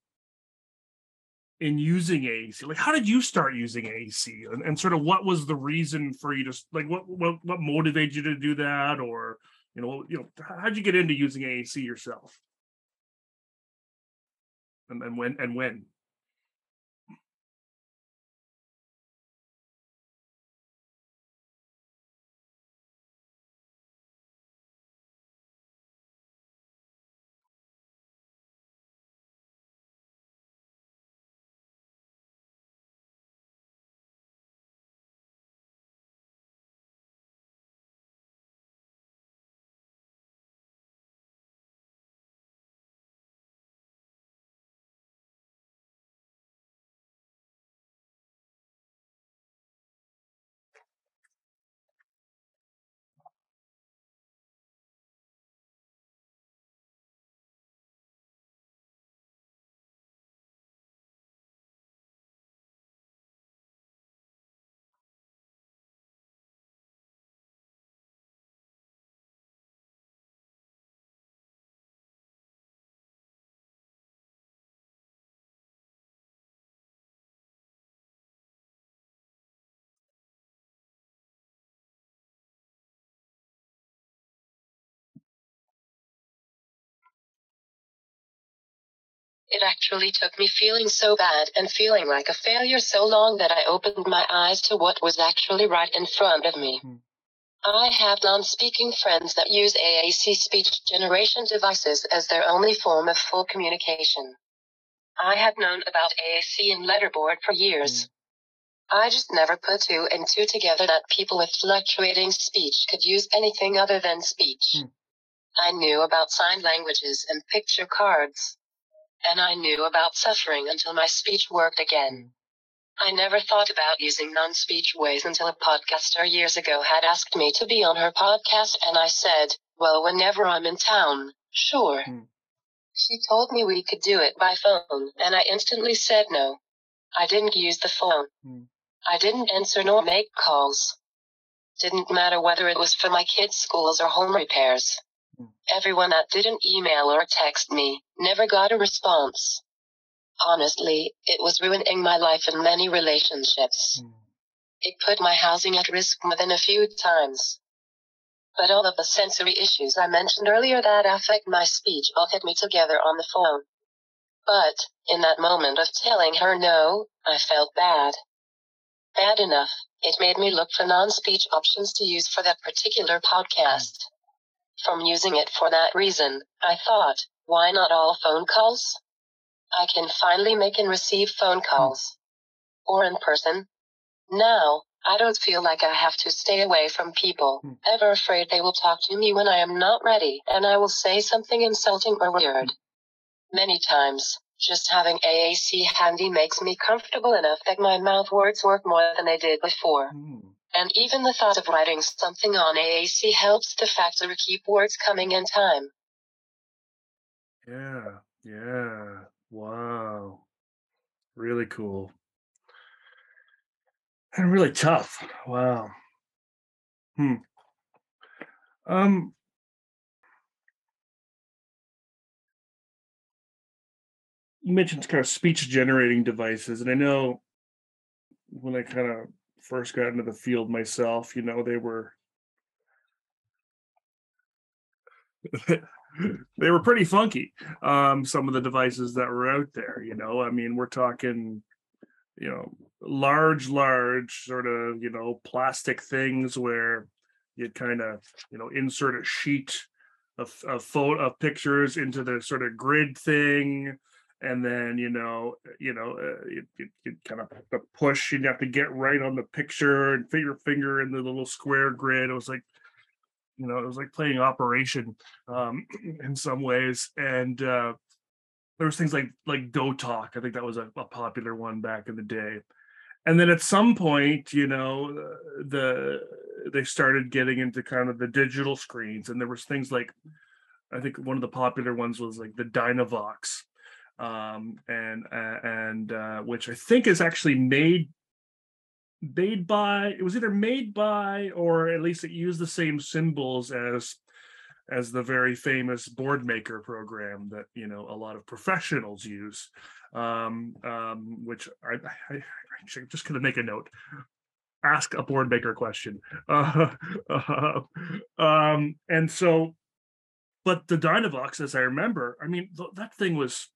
in using AAC? Like, how did you start using AAC, and, and sort of what was the reason for you to like what what what motivated you to do that, or you know you know how'd you get into using AAC yourself, and and when and when? It actually took me feeling so bad and feeling like a failure so long that I opened my eyes to what was actually right in front of me. Hmm. I have non-speaking friends that use AAC speech generation devices as their only form of full communication. I had known about AAC and letterboard for years. I just never put two and two together that people with fluctuating speech could use anything other than speech. Hmm. I knew about sign languages and picture cards. And I knew about suffering until my speech worked again. I never thought about using non-speech ways until a podcaster years ago had asked me to be on her podcast and I said, well, whenever I'm in town, sure. Hmm. She told me we could do it by phone and I instantly said no. I didn't use the phone. Hmm. I didn't answer nor make calls. Didn't matter whether it was for my kids' schools or home repairs. Hmm. Everyone that didn't email or text me never got a response. Honestly, it was ruining my life in many relationships. Hmm. It put my housing at risk more than a few times. But all of the sensory issues I mentioned earlier that affect my speech all hit me together on the phone. But, in that moment of telling her no, I felt bad. Bad enough, it made me look for non speech options to use for that particular podcast. From using it for that reason, I thought, why not all phone calls? I can finally make and receive phone calls. Or in person. Now, I don't feel like I have to stay away from people, Hmm. ever afraid they will talk to me when I am not ready and I will say something insulting or weird. Many times, just having AAC handy makes me comfortable enough that my mouth words work more than they did before. Hmm. And even the thought of writing something on AAC helps the factory keep words coming in time. Yeah, yeah. Wow. Really cool. And really tough. Wow. Hmm. Um you mentioned kind of speech generating devices, and I know when I kind of first got into the field myself, you know, they were they were pretty funky um some of the devices that were out there you know i mean we're talking you know large large sort of you know plastic things where you'd kind of you know insert a sheet of of photo of pictures into the sort of grid thing and then you know you know uh, you, you, you kind of push you'd have to get right on the picture and fit your finger in the little square grid. It was like you know it was like playing operation um in some ways and uh there was things like like GoTalk i think that was a, a popular one back in the day. And then at some point you know uh, the they started getting into kind of the digital screens and there was things like i think one of the popular ones was like the dynavox um and uh, and uh which i think is actually made made by it was either made by or at least it used the same symbols as as the very famous Boardmaker program that you know a lot of professionals use. Um um which i i, I just gonna make a note. Ask a Boardmaker question. Uh, uh, um and so but the dynavox as i remember i mean th- that thing was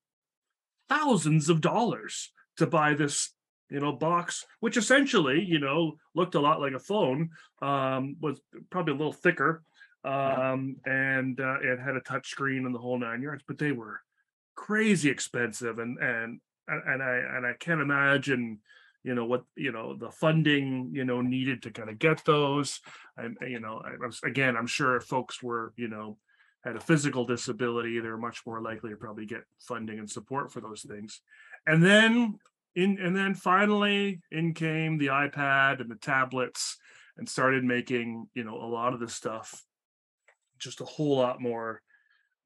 thousands of dollars to buy this you know box which essentially you know looked a lot like a phone um was probably a little thicker um and uh, it had a touch screen and the whole nine yards but they were crazy expensive and and and i and i can't imagine you know what you know the funding you know needed to kind of get those. And you know I was, again i'm sure if folks were you know had a physical disability they're much more likely to probably get funding and support for those things. And then in and then finally in came the ipad and the tablets and started making you know a lot of the stuff just a whole lot more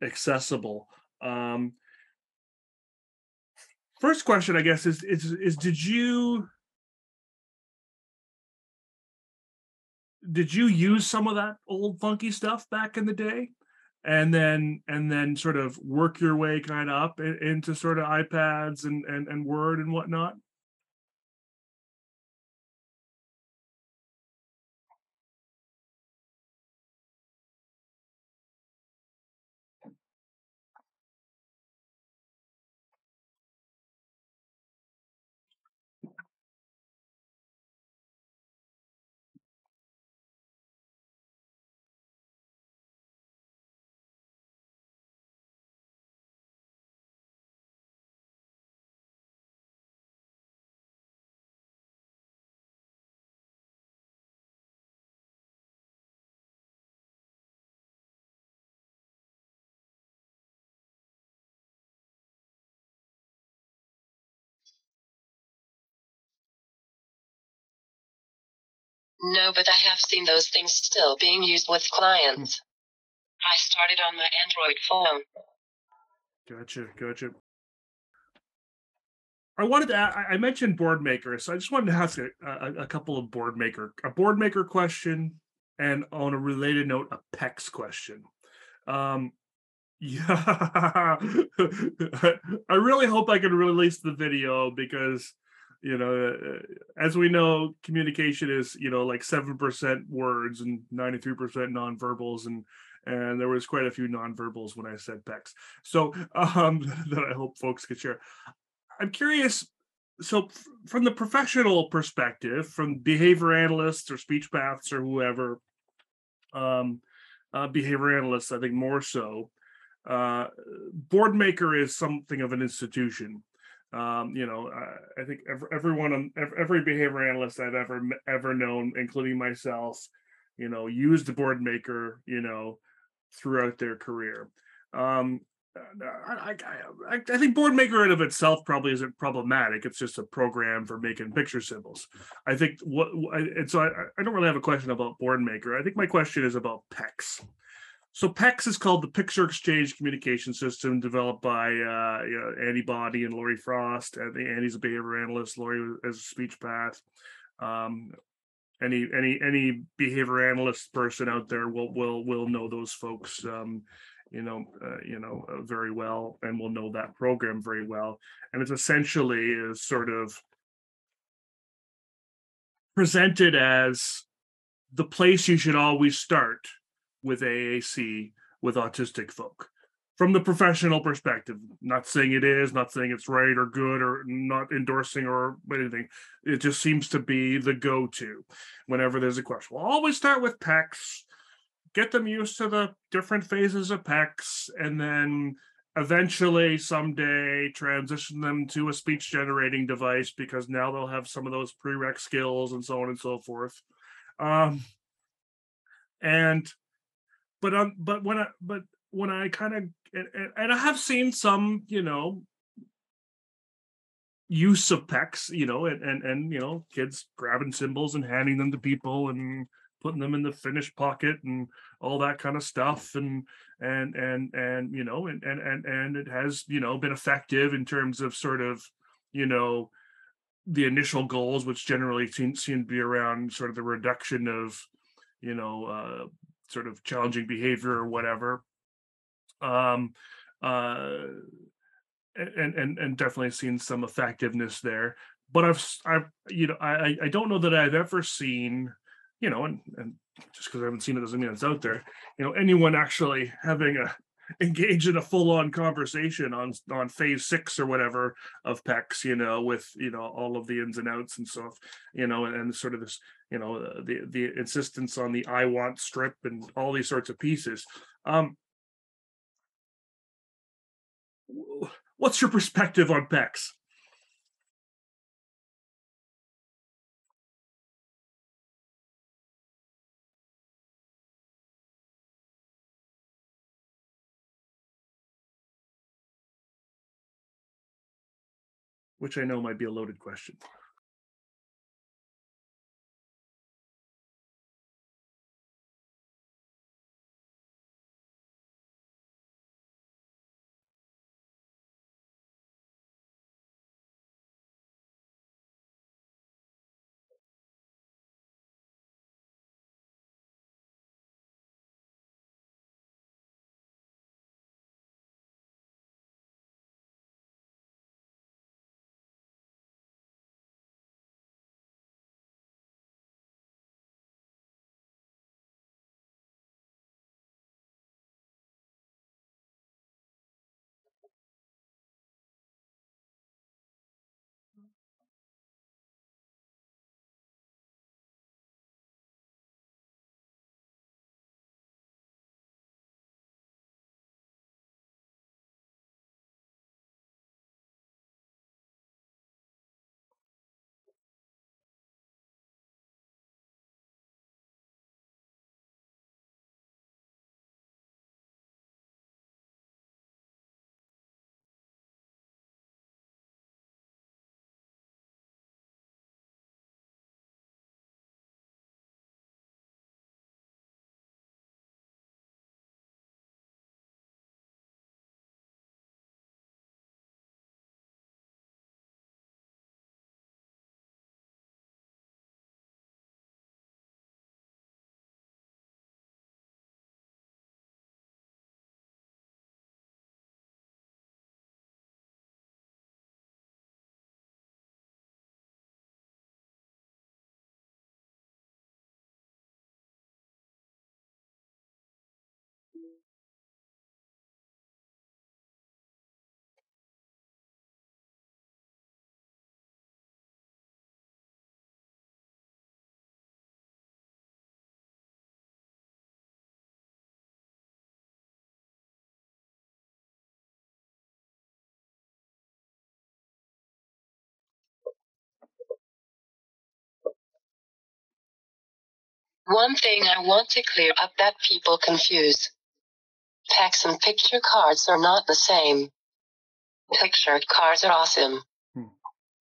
accessible. Um first question i guess is is is did you did you use some of that old funky stuff back in the day and then and then sort of work your way kind of up into sort of ipads and, and and word and whatnot No, but I have seen those things still being used with clients. I started on my Android phone. Gotcha, gotcha. I wanted to—I mentioned Boardmaker, so I just wanted to ask a, a, a couple of Boardmaker, a Boardmaker question, and on a related note, a PECS question. Um, yeah, I really hope I can release the video because you know, uh, as we know, communication is you know like seven percent words and ninety three percent nonverbals, and and there was quite a few nonverbals when I said PECS. So um, that I hope folks could share. I'm curious. so from the professional perspective, from behavior analysts or speech paths or whoever, um, uh, behavior analysts, I think more so. Uh, Boardmaker is something of an institution. Um, you know, I, I think every, everyone, on- every behavior analyst I've ever ever known, including myself, you know, used the Boardmaker, you know, throughout their career. Um, uh, I, I, I, think Boardmaker in of itself probably isn't problematic. It's just a program for making picture symbols. I think what, and so I, I don't really have a question about Boardmaker. I think my question is about PECS. So PECS is called the Picture Exchange Communication System, developed by uh, you know, Andy Bondy and Lori Frost. Andy's a behavior analyst, Lori is a speech path. Um, any any any behavior analyst person out there will will will know those folks. Um, you know, uh, you know uh, very well, and will know that program very well. And it's essentially is sort of presented as the place you should always start with AAC with autistic folk from the professional perspective. Not saying it is, not saying it's right or good, or not endorsing or anything. It just seems to be the go-to whenever there's a question. We'll always start with PECs, get them used to the different phases of PECs, and then eventually someday transition them to a speech generating device because now they'll have some of those prereq skills and so on and so forth. Um, and but um, but when I but when I kind of and, and I have seen some, you know, use of PECs, you know, and and and you know, kids grabbing symbols and handing them to people and putting them in the finished pocket and all that kind of stuff and and and and you know and and and, and it has you know been effective in terms of sort of you know the initial goals which generally seem, seem to be around sort of the reduction of you know uh sort of challenging behavior or whatever. Um uh and and and definitely seen some effectiveness there. But i've i've you know i i don't know that i've ever seen you know and and just because i haven't seen it doesn't mean it's out there you know anyone actually having a engage in a full-on conversation on on phase six or whatever of pecs you know with you know all of the ins and outs and stuff you know and, and sort of this you know the the insistence on the i want strip and all these sorts of pieces. Um what's your perspective on pecs which i know might be a loaded question One thing I want to clear up that people confuse. PECS and picture cards are not the same. Picture cards are awesome. Hmm.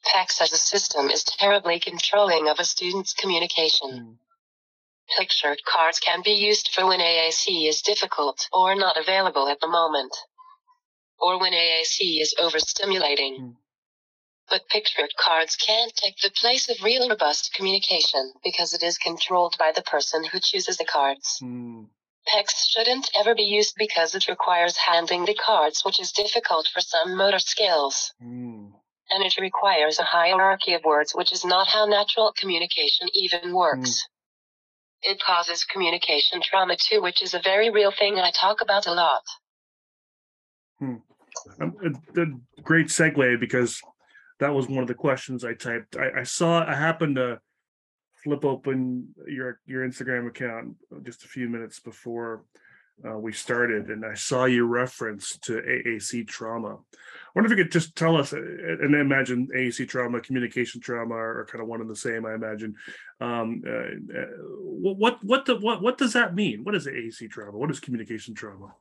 PECS as a system is terribly controlling of a student's communication. Mm. Picture cards can be used for when AAC is difficult or not available at the moment, or when AAC is overstimulating. Hmm. But pictured cards can't take the place of real robust communication because it is controlled by the person who chooses the cards. Mm. PECS shouldn't ever be used because it requires handling the cards, which is difficult for some motor skills. Mm. And it requires a hierarchy of words, which is not how natural communication even works. It causes communication trauma too, which is a very real thing I talk about a lot. Um, a, a great segue because that was one of the questions I typed. I, I saw. I happened to flip open your your Instagram account just a few minutes before uh, we started, and I saw your reference to AAC trauma. I wonder if you could just tell us, and I imagine AAC trauma, communication trauma are, kind of one and the same. I imagine. Um, uh, uh, what what the, what what does that mean? What is AAC trauma? What is communication trauma?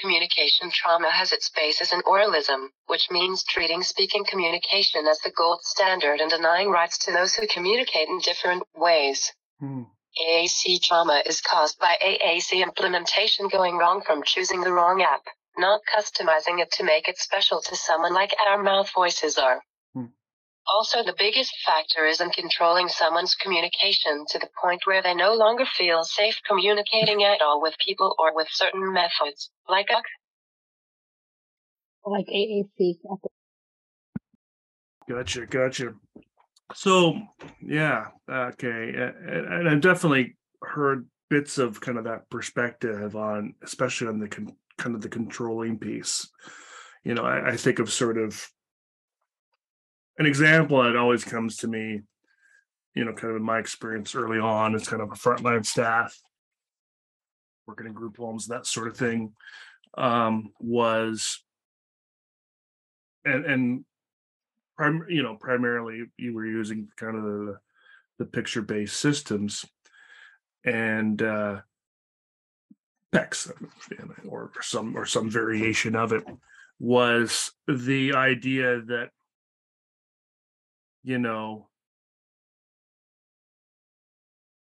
Communication trauma has its basis in oralism, which means treating speaking communication as the gold standard and denying rights to those who communicate in different ways. Hmm. AAC trauma is caused by AAC implementation going wrong from choosing the wrong app, not customizing it to make it special to someone like our mouth voices are. Also, the biggest factor is in controlling someone's communication to the point where they no longer feel safe communicating at all with people or with certain methods, like a Like AAC at Gotcha, gotcha. So, yeah, okay, a- a- and I've definitely heard bits of kind of that perspective on, especially on the con- kind of the controlling piece. You know, I, I think of sort of an example that always comes to me. You know, kind of in my experience early on as kind of a frontline staff, working in group homes, that sort of thing, um, was, and and prim, you know, primarily you were using kind of the the picture based systems and uh, PECS or some or some variation of it was the idea that you know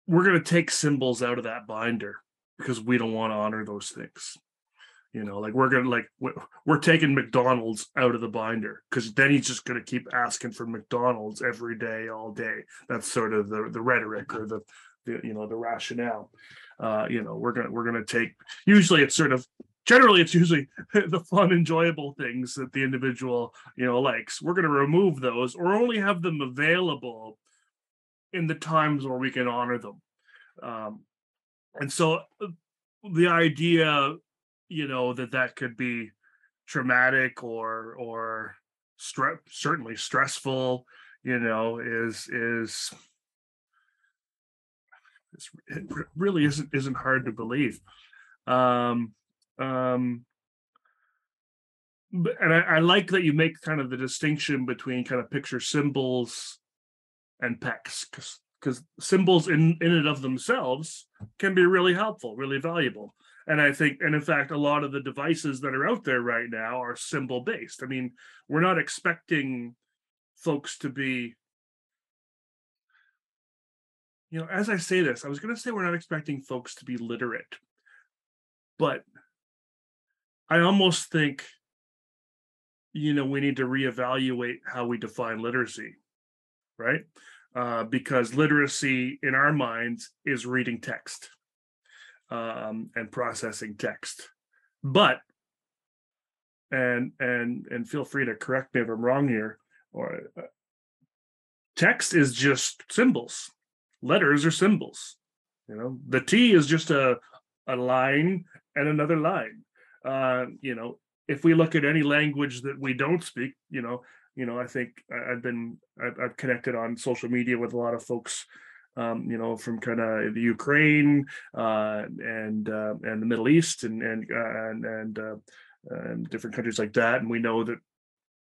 we're going to take symbols out of that binder because we don't want to honor those things you know like we're gonna like we're taking mcdonald's out of the binder because then he's just gonna keep asking for mcdonald's every day all day. That's sort of the the rhetoric or the, the you know the rationale. Uh you know we're gonna we're gonna take usually it's sort of generally it's usually the fun enjoyable things that the individual you know likes. We're going to remove those or only have them available in the times where we can honor them. Um, and so uh, the idea you know that that could be traumatic or or stre- certainly stressful you know is is it really isn't isn't hard to believe. Um um and I, I like that you make kind of the distinction between kind of picture symbols and PECS because symbols in in and of themselves can be really helpful really valuable. And i think and in fact a lot of the devices that are out there right now are symbol based i mean we're not expecting folks to be you know as i say this i was going to say we're not expecting folks to be literate but i almost think you know we need to reevaluate how we define literacy right uh, because literacy in our minds is reading text um, and processing text. But and and and feel free to correct me if I'm wrong here. Or uh, text is just symbols. Letters are symbols. You know, the T is just a a line and another line. Uh, you know, if we look at any language that we don't speak, you know, you know, I think I've been I've, I've connected on social media with a lot of folks um, you know, from kind of the Ukraine uh, and uh, and the Middle East and and uh, and and, uh, and different countries like that, and we know that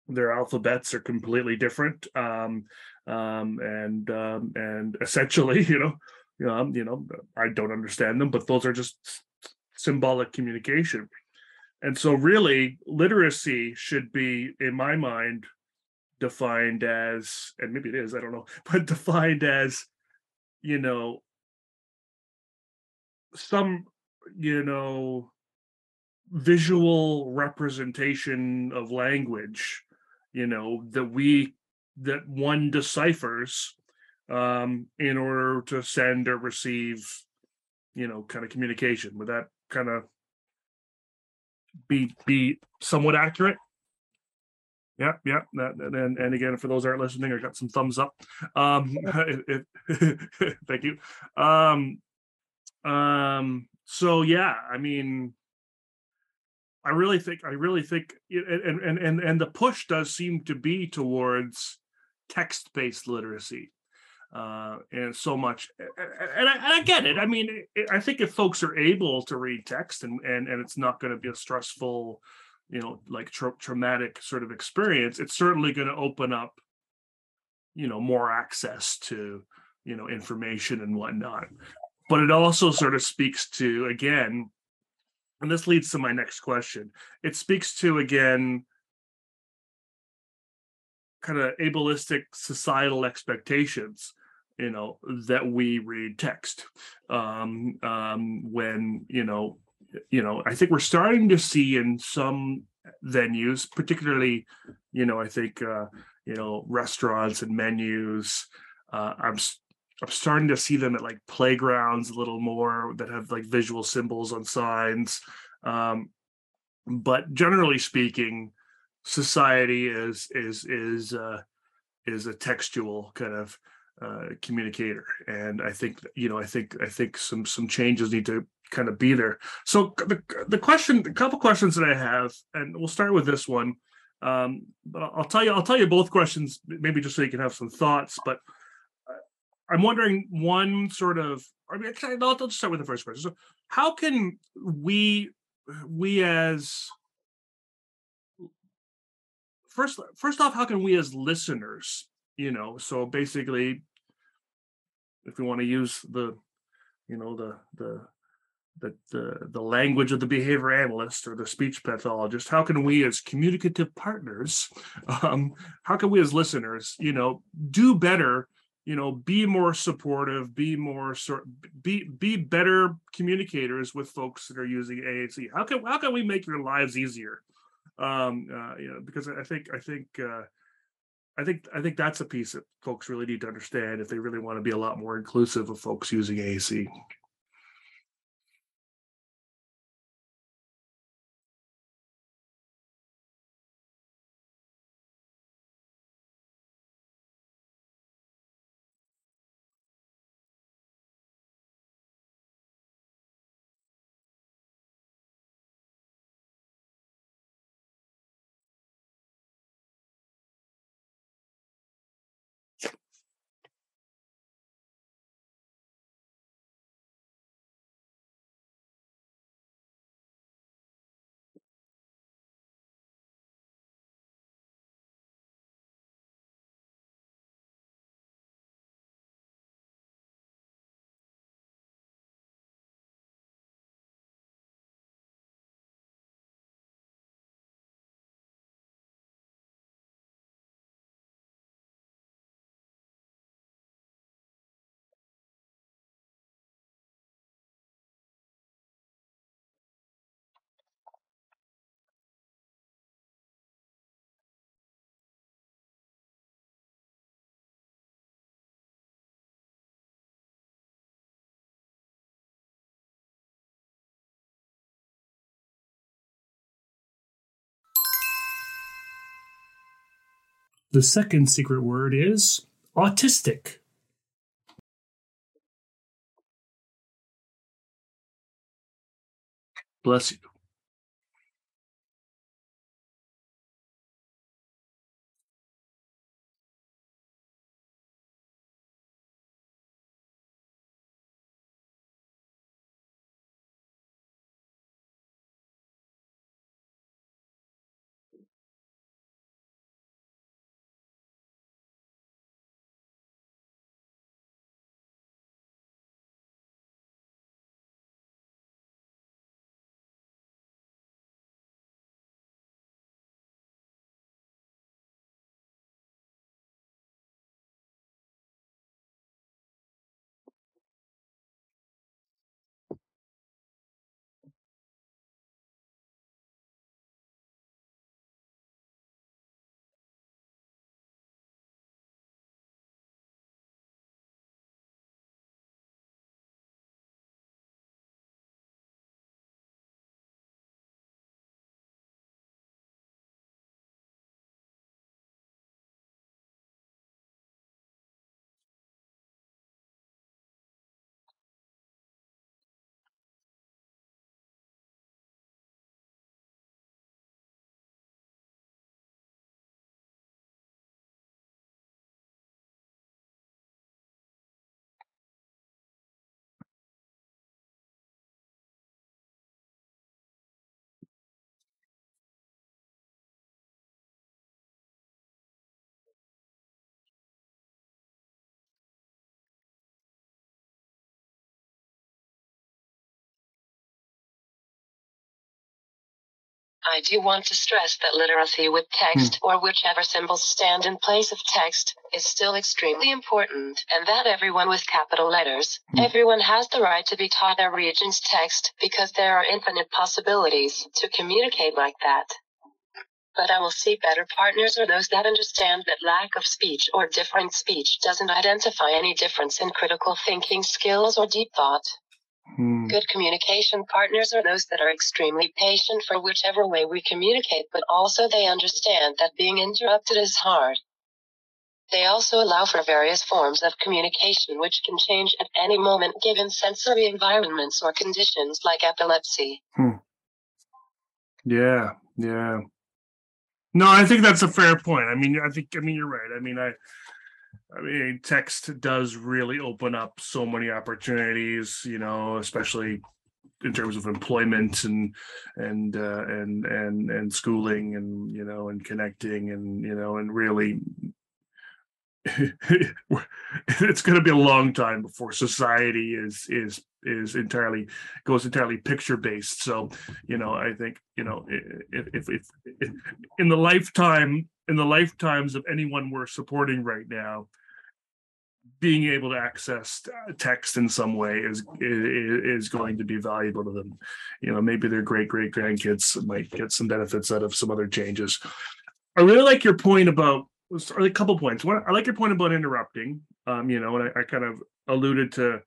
their alphabets are completely different, um, um, and um, and essentially, you know, know, you know, I don't understand them, but those are just symbolic communication. And so, really, literacy should be, in my mind, defined as, and maybe it is, I don't know, but defined as you know some you know visual representation of language you know that we that one deciphers um in order to send or receive you know kind of communication. Would that kind of be be somewhat accurate yeah, yeah. That, and and again, for those aren't listening, I got some thumbs up. Um, it, it, thank you. Um, um. So yeah, I mean, I really think I really think, and and and and the push does seem to be towards text-based literacy, uh, and so much. And I, and I get it. I mean, I think if folks are able to read text and and and it's not going to be a stressful you know like tra- traumatic sort of experience it's certainly going to open up you know more access to you know information and whatnot but it also sort of speaks to again and this leads to my next question it speaks to again kind of ableistic societal expectations you know that we read text um um when you know you know, I think we're starting to see in some venues, particularly, you know, I think, uh, you know, restaurants and menus. Uh, I'm I'm starting to see them at like playgrounds a little more that have like visual symbols on signs. Um, but generally speaking, society is is is uh, is a textual kind of uh, communicator, and I think you know I think I think some some changes need to kind of be there. So the the question, a couple questions that I have, and we'll start with this one. Um, but I'll tell you, I'll tell you both questions, maybe just so you can have some thoughts. But uh, I'm wondering one sort of. I mean, I'll, I'll just start with the first question. So, how can we we as first first off, how can we as listeners, you know, so basically if we want to use the, you know, the the the the, the language of the behavior analyst or the speech pathologist, how can we as communicative partners, um, how can we as listeners, you know, do better you know be more supportive be more sort be be better communicators with folks that are using AAC how can how can we make your lives easier? Um uh, you know because I think I think uh I think I think that's a piece that folks really need to understand if they really want to be a lot more inclusive of folks using AAC The second secret word is autistic. Bless you. I do want to stress that literacy with text hmm. or whichever symbols stand in place of text is still extremely important and that everyone with capital letters, hmm. everyone has the right to be taught their region's text because there are infinite possibilities to communicate like that. But I will see better partners are those that understand that lack of speech or different speech doesn't identify any difference in critical thinking skills or deep thought. Hmm. Good communication partners are those that are extremely patient for whichever way we communicate, but also they understand that being interrupted is hard. They also allow for various forms of communication which can change at any moment given sensory environments or conditions like epilepsy. Yeah, yeah. No, I think that's a fair point. I mean, I think I mean you're right. I mean, I I mean, text does really open up so many opportunities, you know, especially in terms of employment and and uh, and and and schooling and you know and connecting and you know and really it's going to be a long time before society is is is entirely goes entirely picture based. So you know i think you know if, if if, if in the lifetime in the lifetimes of anyone we're supporting right now being able to access text in some way is, is going to be valuable to them. You know, maybe their great great grandkids might get some benefits out of some other changes. I really like your point about a couple points. One, I like your point about interrupting. Um, you know, and I, I kind of alluded to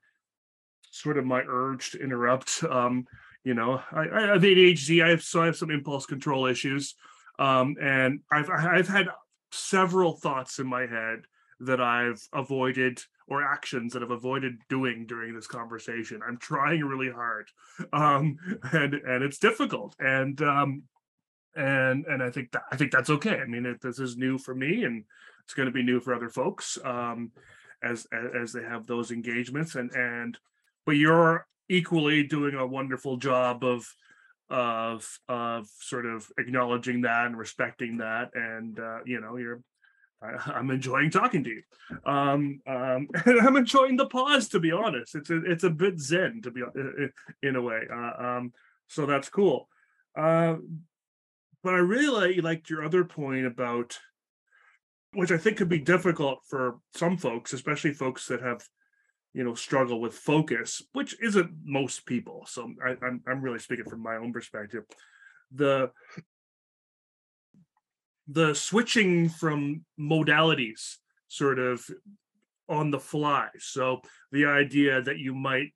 sort of my urge to interrupt. Um, you know, I, I have ADHD. I have so I have some impulse control issues, um, and I've I've had several thoughts in my head that I've avoided or actions that I've avoided doing during this conversation. I'm trying really hard, um, and and it's difficult. And um, and and I think that I think that's okay. I mean, this is new for me, and it's going to be new for other folks um, as as they have those engagements. And and but you're equally doing a wonderful job of of of sort of acknowledging that and respecting that and uh, you know you're I, am enjoying talking to you. Um, um, and I'm enjoying the pause, to be honest. It's a, it's a bit zen, to be in a way. Uh, um, so that's cool. Uh, but I really liked your other point about, which I think could be difficult for some folks, especially folks that have, you know, struggle with focus, which isn't most people. So I, I'm I'm really speaking from my own perspective. The the switching from modalities sort of on the fly. So the idea that you might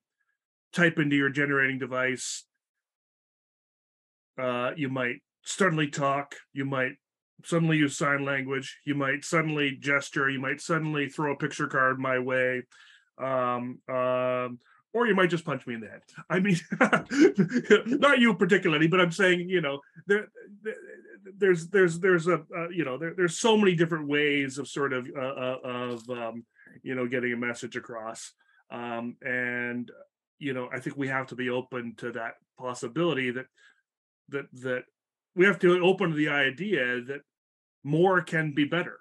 type into your generating device, uh, you might suddenly talk, you might suddenly use sign language, you might suddenly gesture, you might suddenly throw a picture card my way. Um, um, or you might just punch me in the head. I mean, not you particularly, but I'm saying, you know, there, there's there's there's a uh, you know there, there's so many different ways of sort of uh, uh, of um, you know getting a message across, um, and you know I think we have to be open to that possibility that that that we have to open to the idea that more can be better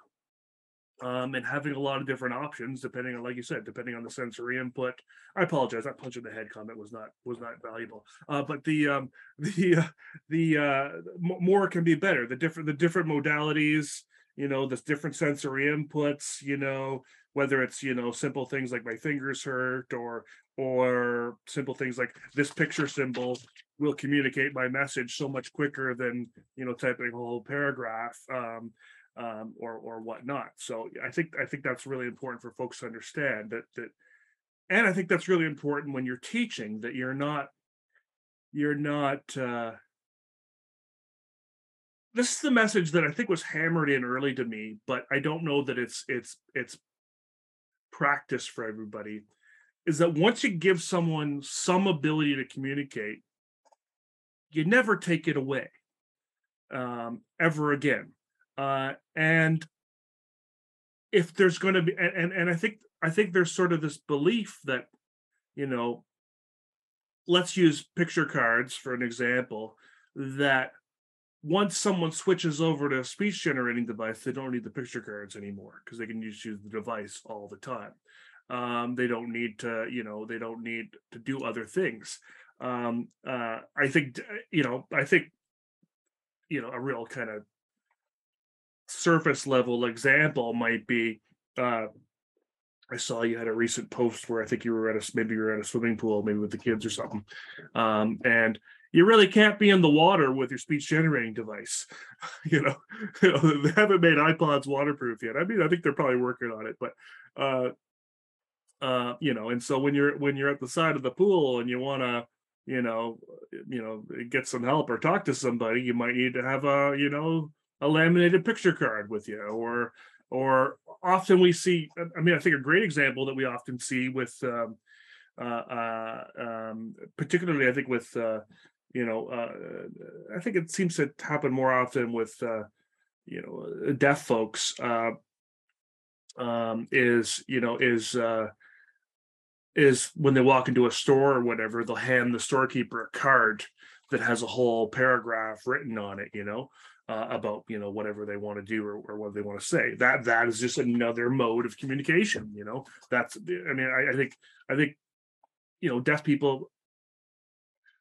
um, and having a lot of different options depending on like you said depending on the sensory input. I apologize that punch in the head comment was not was not valuable. Uh, but the um, the uh, the uh, more can be better. The different the different modalities you know the different sensory inputs you know whether it's you know simple things like my fingers hurt or or simple things like this picture symbol will communicate my message so much quicker than you know typing a whole paragraph. Um, um, or or whatnot. So I think I think that's really important for folks to understand that that, and I think that's really important when you're teaching that you're not you're not. Uh, this is the message that I think was hammered in early to me, but I don't know that it's it's it's practice for everybody. Is that once you give someone some ability to communicate, you never take it away um, ever again uh, and if there's going to be and, and i think i think there's sort of this belief that you know let's use picture cards for an example that once someone switches over to a speech generating device they don't need the picture cards anymore because they can just use the device all the time. Um, they don't need to you know they don't need to do other things. Um, uh, i think you know i think you know a real kind of surface level example might be uh, I saw you had a recent post where I think you were at a maybe you were at a swimming pool, maybe with the kids or something. Um, and you really can't be in the water with your speech generating device. you, know, you know, they haven't made iPods waterproof yet. I mean, I think they're probably working on it, but uh, uh, you know, and so when you're when you're at the side of the pool and you want to you know you know get some help or talk to somebody you might need to have a you know a laminated picture card with you or or often we see i mean i think a great example that we often see with um, uh, uh, um, particularly i think with uh, you know uh, i think it seems to happen more often with uh, you know deaf folks uh, um, is you know is is when they walk into a store or whatever they'll hand the storekeeper a card that has a whole paragraph written on it you know uh, about you know whatever they want to do or, or what they want to say. That that is just another mode of communication. You know, that's I mean I, I think I think you know deaf people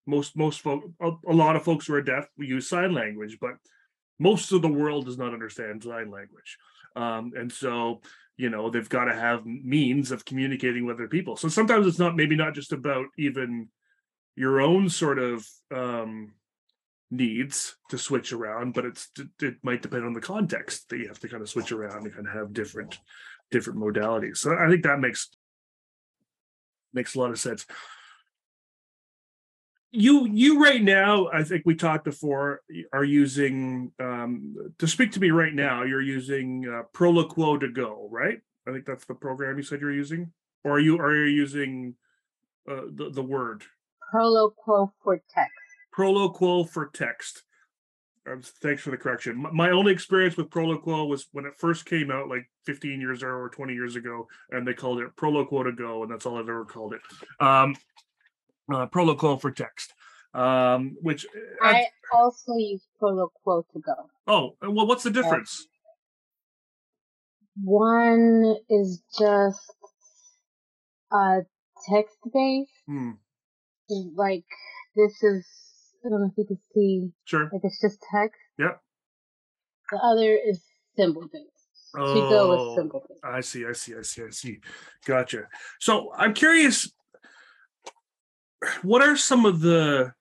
most most folk a, a lot of folks who are deaf we use sign language, but most of the world does not understand sign language. Um, and so you know they've got to have means of communicating with other people so sometimes it's not maybe not just about even your own sort of um needs to switch around but it's it might depend on the context that you have to kind of switch around and kind of have different different modalities. So i think that makes makes a lot of sense. You you right now i think we talked before are using um to speak to me right now you're using uh, Proloquo2Go right? I think that's the program you said you're using? Or are you are you using uh, the, the word? Proloquo for text Proloquo4Text um, thanks for the correction my, my only experience with proloquo was when it first came out like 15 years ago or 20 years ago and they called it Proloquo2Go and that's all i've ever called it um uh, Proloquo4Text, um, which uh, I also use Proloquo to go. oh well, what's the difference? One is just uh text based. Hmm, Like this is I don't know if you can see sure. like it's just text. Yep. The other is symbol based. To go Oh, with symbol based. I see, I see, I see, I see. Gotcha. So I'm curious, what are some of the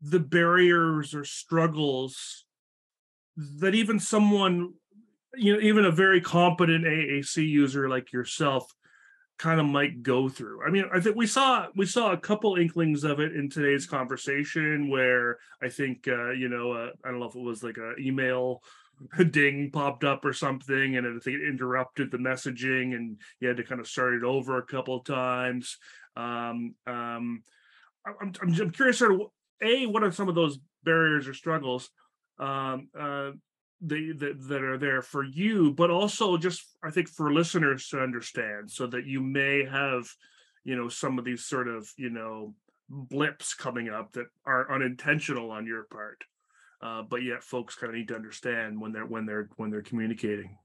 the barriers or struggles that even someone, you know, even a very competent AAC user like yourself kind of might go through. I mean, I think we saw we saw a couple inklings of it in today's conversation where I think uh, you know, uh, I don't know if it was like a email ding popped up or something and I think it interrupted the messaging and you had to kind of start it over a couple times. Um, um, I'm, I'm, I'm curious sort of a what are some of those barriers or struggles um, uh, the, that that are there for you, but also just I think for listeners to understand, so that you may have, you know, some of these sort of you know blips coming up that are unintentional on your part, uh, but yet folks kind of need to understand when they're when they're when they're communicating.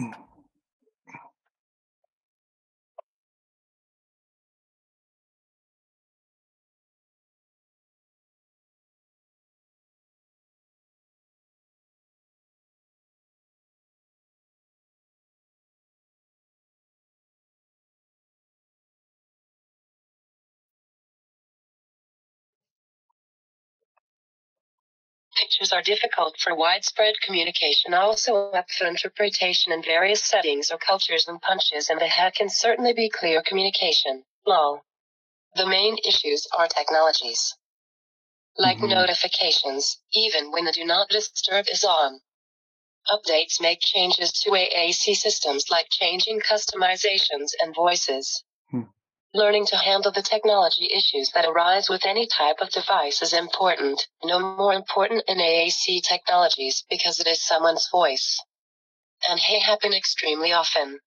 Mm-hmm. Pictures are difficult for widespread communication, also up for interpretation in various settings or cultures, and punches in the head can certainly be clear communication. Lol. The main issues are technologies. Like Mhm. notifications, even when the do not disturb is on. Updates make changes to AAC systems like changing customizations and voices. Hmm. Learning to handle the technology issues that arise with any type of device is important, no more important in AAC technologies because it is someone's voice. And they happen extremely often.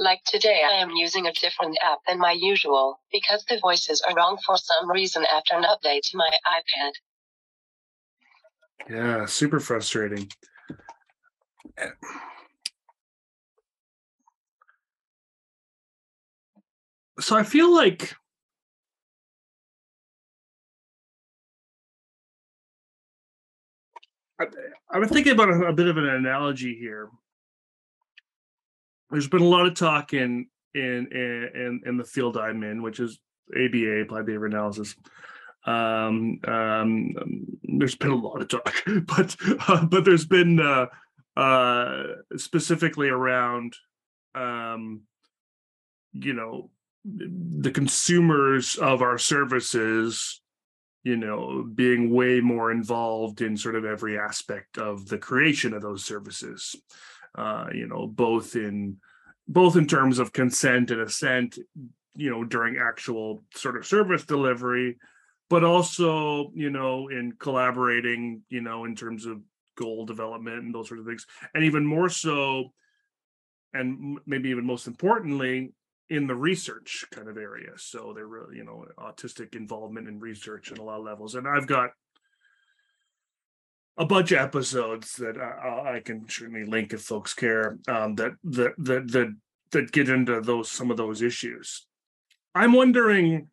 Like today, I am using a different app than my usual because the voices are wrong for some reason after an update to my iPad. Yeah, super frustrating. So I feel like I, I've been thinking about a, a bit of an analogy here. There's been a lot of talk in in in in the field I'm in, which is ABA, applied behavior analysis. Um, um, there's been a lot of talk, but uh, but there's been uh, uh, specifically around um, you know the consumers of our services you know being way more involved in sort of every aspect of the creation of those services. Uh you know both in both in terms of consent and assent you know during actual sort of service delivery but also you know in collaborating you know in terms of goal development and those sort of things. And even more so and maybe even most importantly in the research kind of area. So they're really you know autistic involvement in research at a lot of levels. And i've got a bunch of episodes that I, I can certainly link if folks care um, that, that that that that get into those some of those issues. I'm wondering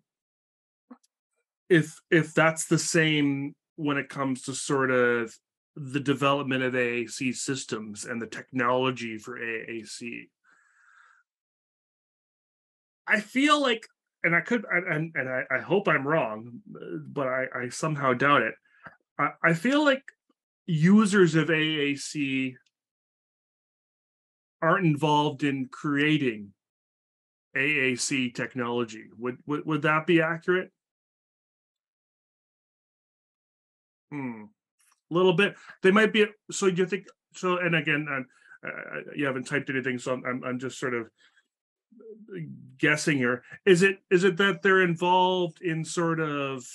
if if that's the same when it comes to sort of the development of AAC systems and the technology for AAC. I feel like, and I could, and and I, I hope I'm wrong, but I, I somehow doubt it. I, I feel like users of AAC aren't involved in creating AAC technology. Would would, would that be accurate? Hmm. A little bit. They might be. So you think so? And again, uh, uh, you haven't typed anything, so I'm, I'm I'm just sort of guessing here. Is it is it that they're involved in sort of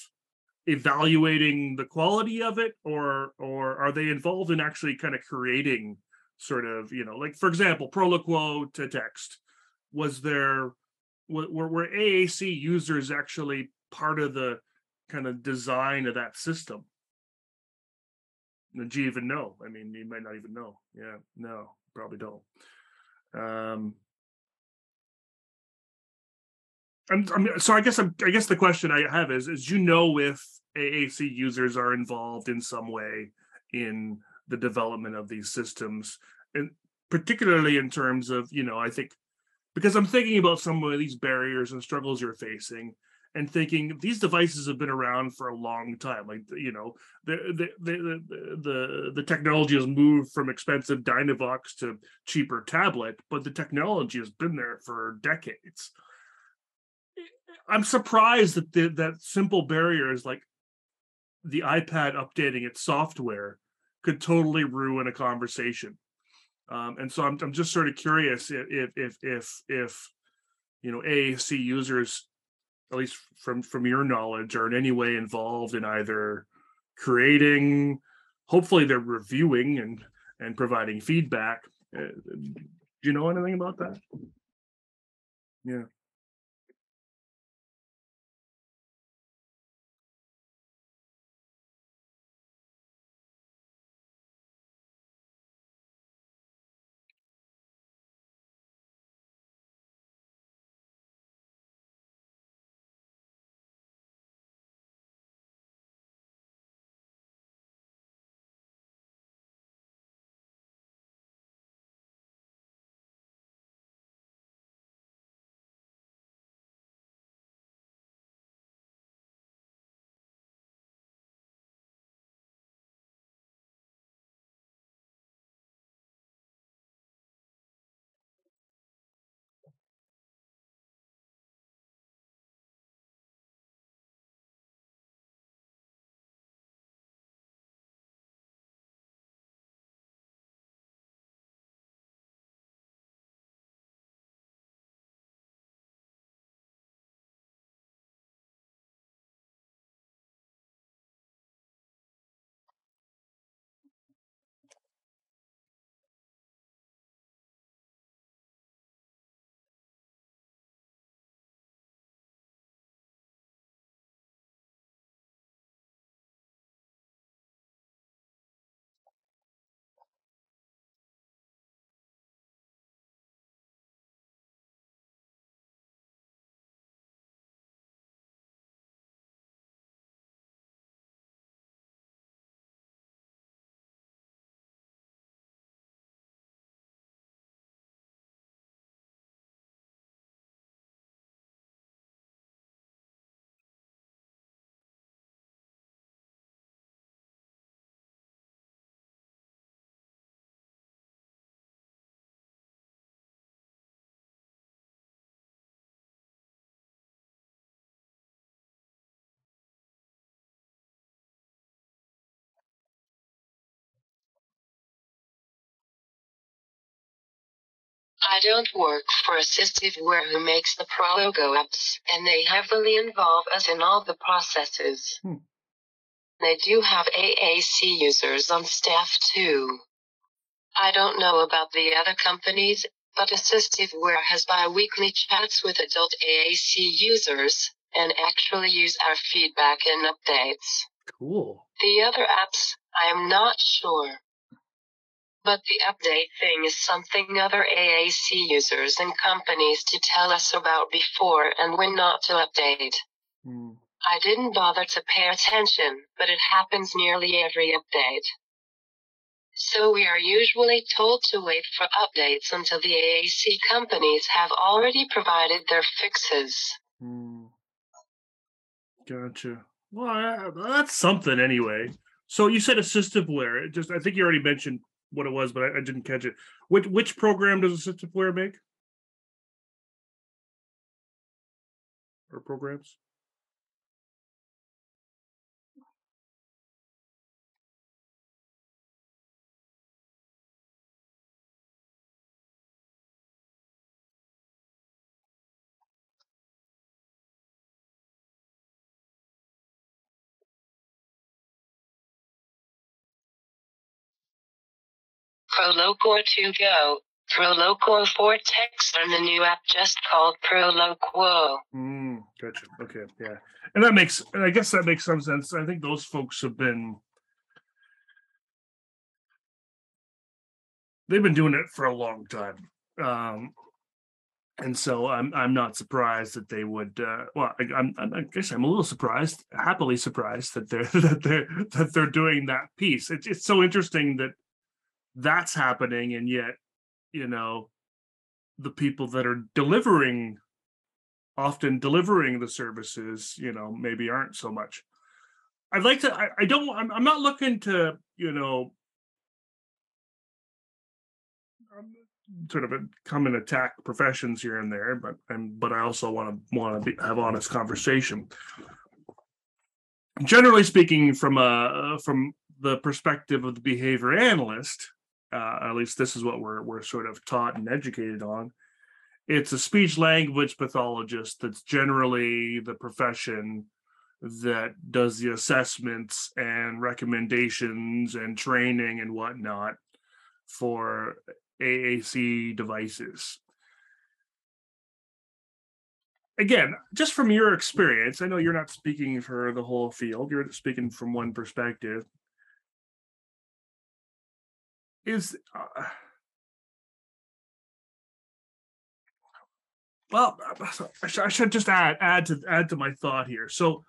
evaluating the quality of it, or or are they involved in actually kind of creating sort of you know like for example, Proloquo to text? Was there were, were AAC users actually part of the kind of design of that system? do you even know? I mean, you might not even know. Yeah, no, probably don't. Um, I'm, I'm so I guess I'm, I guess the question I have is is you know if AAC users are involved in some way in the development of these systems, and particularly in terms of you know I think because I'm thinking about some of these barriers and struggles you're facing, and thinking these devices have been around for a long time. Like you know the the the the, the technology has moved from expensive dynavox to cheaper tablet but the technology has been there for decades i'm surprised that the, that simple barriers like the ipad updating its software could totally ruin a conversation um, and so I'm, I'm just sort of curious if if if if you know AAC users at least from from your knowledge, are in any way involved in either creating, hopefully they're reviewing and and providing feedback. Uh, do you know anything about that? Yeah. I don't work for Assistiveware who makes the Proloquo apps, and they heavily involve us in all the processes. Hmm. They do have AAC users on staff too. I don't know about the other companies, but Assistiveware has bi-weekly chats with adult AAC users, and actually use our feedback and updates. Cool. The other apps, I am not sure. But the update thing is something other AAC users and companies to tell us about before and when not to update. Hmm. I didn't bother to pay attention, but it happens nearly every update. So we are usually told to wait for updates until the AAC companies have already provided their fixes. Hmm. Gotcha. Well, that's something anyway. So you said Assistiveware. It just I think you already mentioned what it was, but I, I didn't catch it. Which which program does Assistiveware make? Or programs? Proloquo 2 Go, Proloquo 4 Text, and the new app just called Proloquo. Hmm. Gotcha. Okay. Yeah. And that makes. And I guess that makes some sense. I think those folks have been. They've been doing it for a long time. Um, and so I'm I'm not surprised that they would. Uh, well, I, I'm I guess I'm a little surprised, happily surprised that they're that they're that they're doing that piece. It's it's so interesting that that's happening, and yet, you know, the people that are delivering, often delivering the services, you know, maybe aren't so much. I'd like to. I, I don't. I'm, I'm not looking to, you know, um, sort of come and attack professions here and there, but and but I also want to want to have honest conversation. Generally speaking, from a from the perspective of the behavior analyst, uh, at least this is what we're we're sort of taught and educated on. It's a speech language pathologist that's generally the profession that does the assessments and recommendations and training and whatnot for AAC devices. Again, just from your experience, I know you're not speaking for the whole field, you're speaking from one perspective. Is uh, well, I should, I should just add add to add to my thought here. So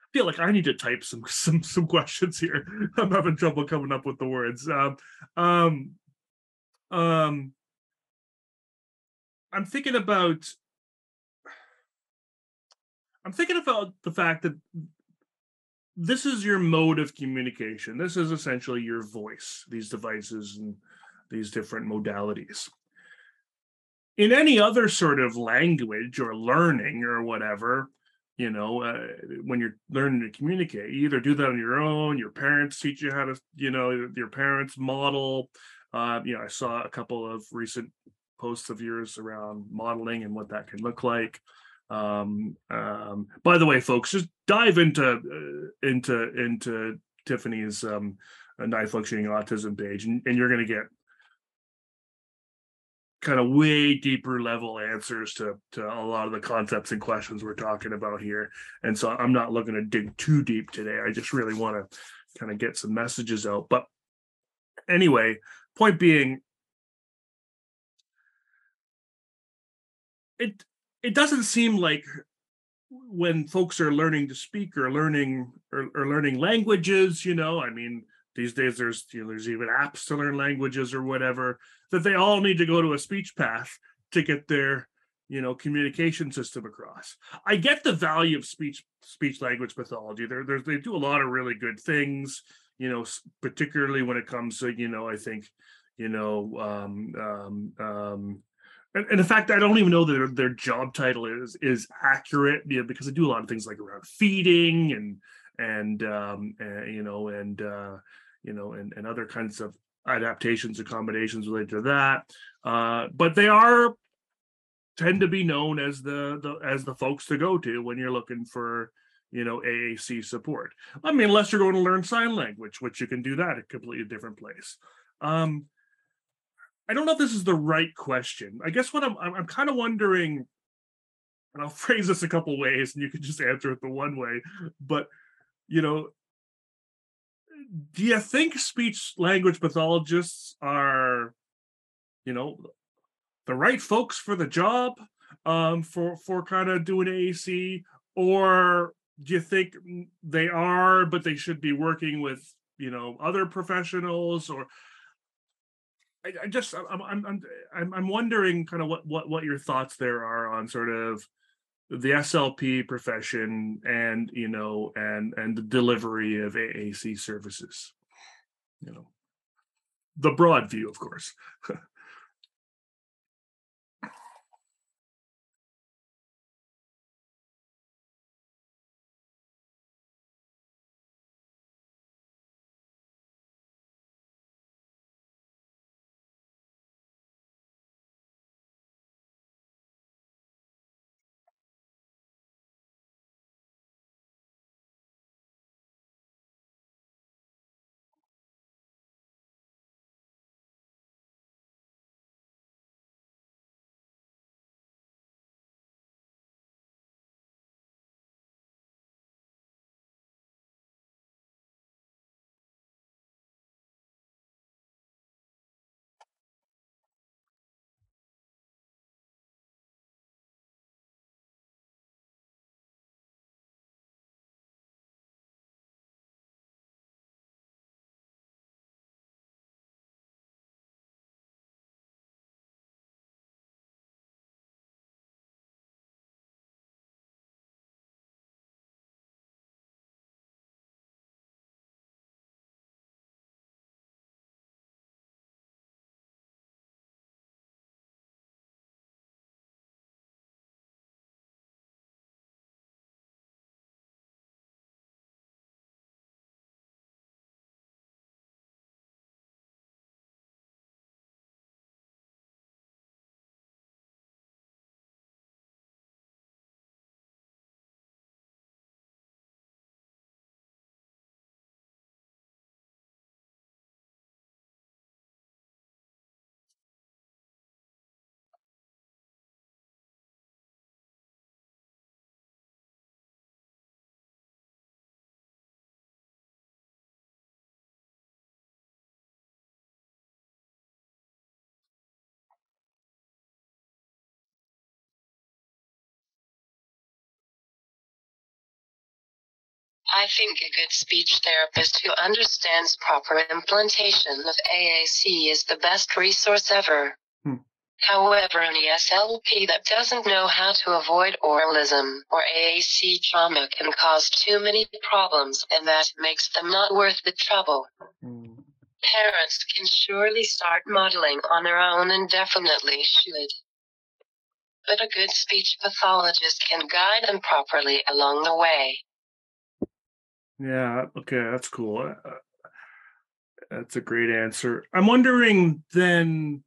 I feel like I need to type some some some questions here. I'm having trouble coming up with the words. Um, um, um, I'm thinking about. I'm thinking about the fact that this is your mode of communication. This is essentially your voice. These devices and these different modalities. In any other sort of language or learning or whatever, you know uh, when you're learning to communicate you either do that on your own your parents teach you how to you know your parents model uh, you know i saw a couple of recent posts of yours around modeling and what that can look like um, um, by the way folks just dive into uh, into into tiffany's um, Nigh functioning autism page and, and you're going to get kind of way deeper level answers to to a lot of the concepts and questions we're talking about here. And so i'm not looking to dig too deep today. I just really want to kind of get some messages out. But anyway point being it it doesn't seem like when folks are learning to speak or learning or, or learning languages you know i mean these days there's you know, there's even apps to learn languages or whatever that they all need to go to a speech path to get their you know communication system across. I get the value of speech speech language pathology. They're they do a lot of really good things you know particularly when it comes to you know i think you know um um um and, and in fact i don't even know that their, their job title is is accurate you know, because they do a lot of things like around feeding and and um and, you know and uh you know and, and other kinds of adaptations, accommodations related to that. Uh, but they are tend to be known as the, the as the folks to go to when you're looking for you know AAC support. I mean, unless you're going to learn sign language, which you can do that at a completely different place. Um, I don't know if this is the right question. I guess what I'm I'm, I'm kind of wondering, and I'll phrase this a couple ways, and you can just answer it the one way. But you know, do you think speech language pathologists are, you know, the right folks for the job um, for for kind of doing AAC, or do you think they are, but they should be working with you know other professionals or? I, I just I'm I'm I'm I'm wondering kind of what what what your thoughts there are on sort of the SLP profession and you know and and the delivery of AAC services. You know, the broad view, of course. I think a good speech therapist who understands proper implementation of AAC is the best resource ever. Hmm. However, an SLP that doesn't know how to avoid oralism or AAC trauma can cause too many problems, and that makes them not worth the trouble. Mm. Parents can surely start modeling on their own and definitely should. But a good speech pathologist can guide them properly along the way. Yeah, okay, that's cool. Uh, that's a great answer. I'm wondering then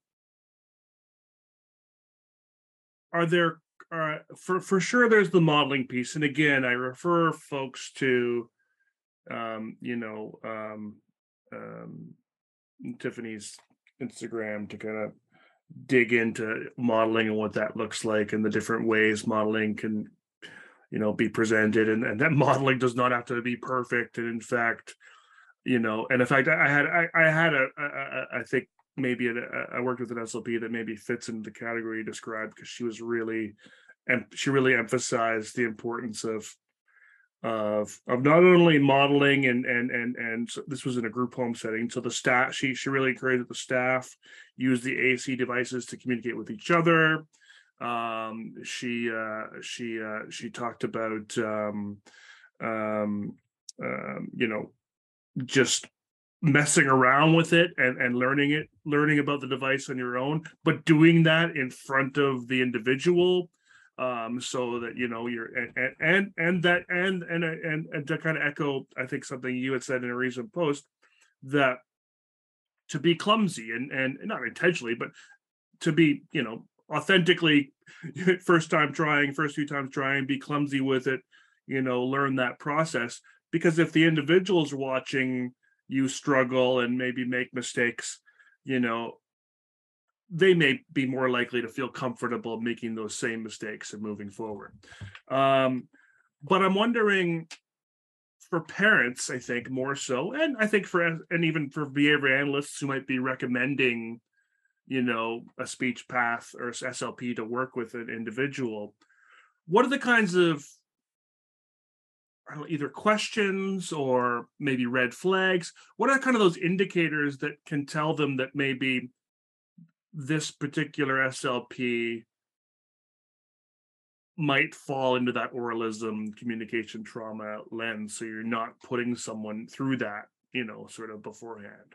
are there uh, for for sure there's the modeling piece and again I refer folks to um you know um um Tiffany's Instagram to kind of dig into modeling and what that looks like and the different ways modeling can you know be presented and, and that modeling does not have to be perfect and in fact you know and in fact i had i, I had a, a, a i think maybe a, uh, I worked with an slp that maybe fits into the category you described because she was really and she really emphasized the importance of of of not only modeling and and and and so this was in a group home setting so the staff she she really encouraged the staff use the AAC devices to communicate with each other um, she uh, she uh, she talked about um, um, um, you know just messing around with it and and learning it learning about the device on your own but doing that in front of the individual um so that you know you're and and and, and that and and and and to kind of echo i think something you had said in a recent post that to be clumsy and and not intentionally but to be you know authentically first time trying first few times trying be clumsy with it you know learn that process. Because if the individual's watching you struggle and maybe make mistakes you know they may be more likely to feel comfortable making those same mistakes and moving forward. Um, but i'm wondering for parents i think more so and i think for and even for behavior analysts who might be recommending you know a speech path or slp to work with an individual what are the kinds of know, either questions or maybe red flags? What are kind of those indicators that can tell them that maybe this particular slp might fall into that oralism communication trauma lens so you're not putting someone through that you know sort of beforehand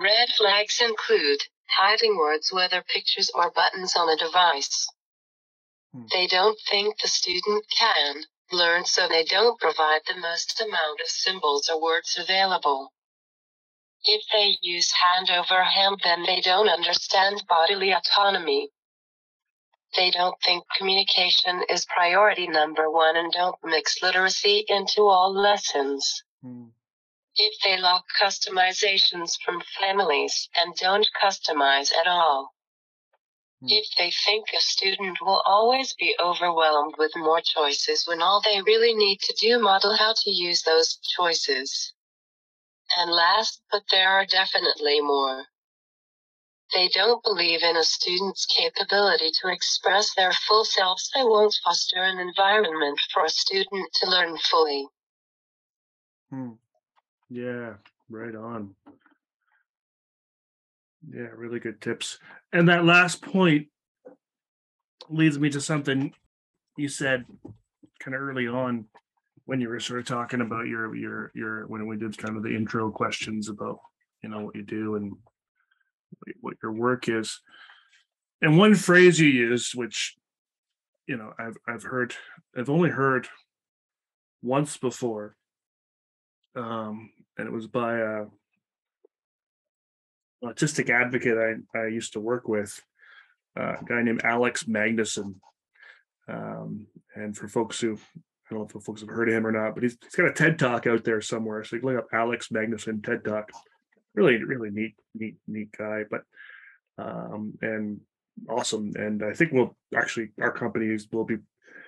Red flags include hiding words, whether pictures or buttons on a device. Hmm. They don't think the student can learn, so they don't provide the most amount of symbols or words available. If they use hand over hand, then they don't understand bodily autonomy. They don't think communication is priority number one and don't mix literacy into all lessons. Hmm. If they lock customizations from families and don't customize at all. Hmm. If they think a student will always be overwhelmed with more choices when all they really need to do model how to use those choices. And last, but there are definitely more. They don't believe in a student's capability to express their full selves. They won't foster an environment for a student to learn fully. Hmm. Yeah, right on. Yeah, really good tips. And that last point leads me to something you said kind of early on when you were sort of talking about your your your when we did kind of the intro questions about you know what you do and what- your work is. And one phrase you used, which you know I've I've heard I've only heard once before, um, and it was by a autistic advocate I, I used to work with, uh, a guy named Alex Magnuson. Um, and for folks who, I don't know if folks have heard of him or not, but he's, he's got a TED talk out there somewhere. So you can look up Alex Magnuson TED talk. Really, really neat, neat, neat guy, but, um, and awesome. And I think we'll actually, our companies will be,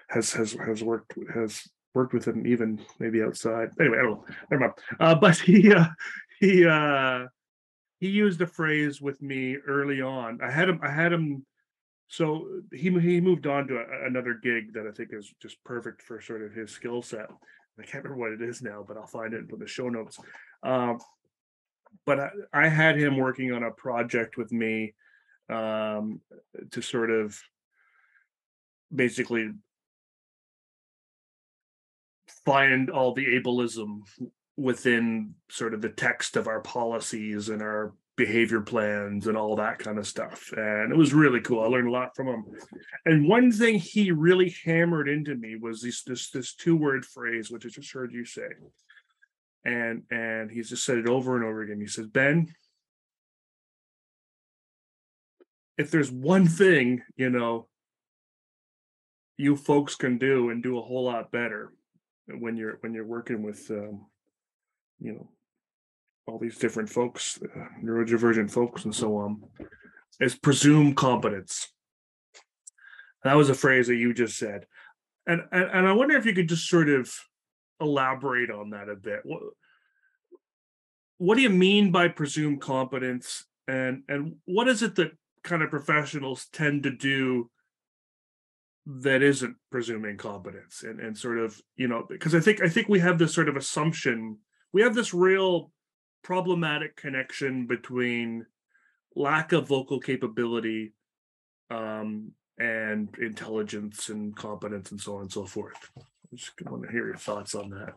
has, has, has worked, has worked with him even maybe outside. Anyway, I don't know. Never mind. Uh, but he, uh, he, uh, he used a phrase with me early on. I had him, I had him. So he he moved on to a, another gig that I think is just perfect for sort of his skill set. I can't remember what it is now, but I'll find it and put the show notes. Um, but I, I had him working on a project with me um, to sort of basically find all the ableism within sort of the text of our policies and our behavior plans and all that kind of stuff. And it was really cool. I learned a lot from him. And one thing he really hammered into me was this this this two word phrase, which I just heard you say. And and he's just said it over and over again. He says, Ben, if there's one thing, you know, you folks can do and do a whole lot better when you're when you're working with um, you know all these different folks uh, neurodivergent folks and so on is presume competence. That was a phrase that you just said. And, and and i wonder if you could just sort of elaborate on that a bit. What what do you mean by presume competence? And and what is it that kind of professionals tend to do that isn't presuming competence and and sort of you know because i think i think we have this sort of assumption we have this real problematic connection between lack of vocal capability um and intelligence and competence and so on and so forth. I just want to hear your thoughts on that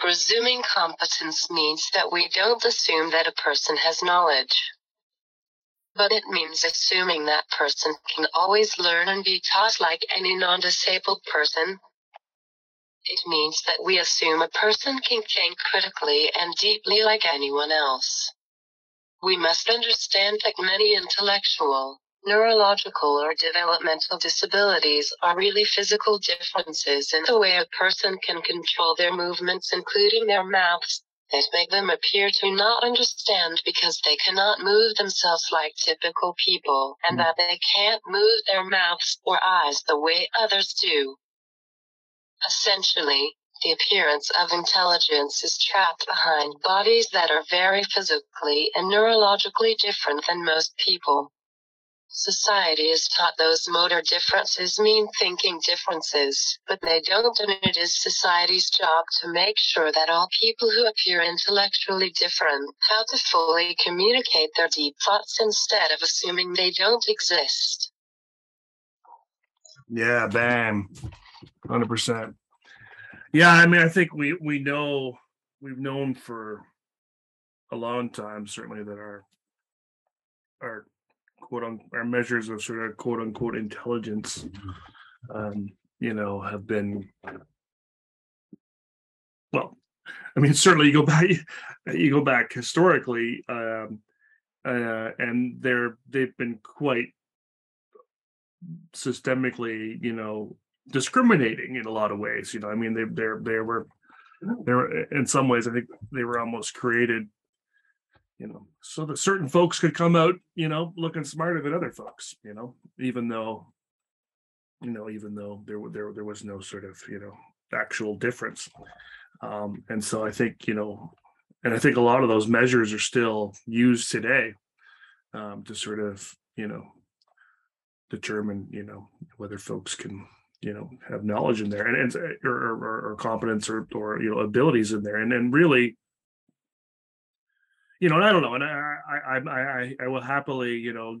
Presuming competence means that we don't assume that a person has knowledge. But it means assuming that person can always learn and be taught like any non disabled person. It means that we assume a person can think critically and deeply like anyone else. We must understand that many intellectual, neurological, or developmental disabilities are really physical differences in the way a person can control their movements, including their mouths, that make them appear to not understand because they cannot move themselves like typical people, and hmm. that they can't move their mouths or eyes the way others do. Essentially, the appearance of intelligence is trapped behind bodies that are very physically and neurologically different than most people. Society is taught those motor differences mean thinking differences, but they don't, and it is society's job to make sure that all people who appear intellectually different how to fully communicate their deep thoughts instead of assuming they don't exist. Yeah, bam, hundred percent. Yeah, I mean, I think we we know we've known for a long time, certainly that our our quote our measures of sort of quote unquote intelligence, um, you know, have been well. I mean, certainly you go back you go back historically, um, uh, and they're they've been quite systemically, you know, discriminating in a lot of ways. You know, I mean, they they're they were they were in some ways, I think they were almost created, you know, so that certain folks could come out, you know, looking smarter than other folks. You know, even though, you know, even though there there there was no sort of you know actual difference. Um, and so I think you know, and I think a lot of those measures are still used today um, to sort of you know determine you know whether folks can you know have knowledge in there and, and or, or, or competence or or you know abilities in there and and really you know and i don't know and i i i i will happily you know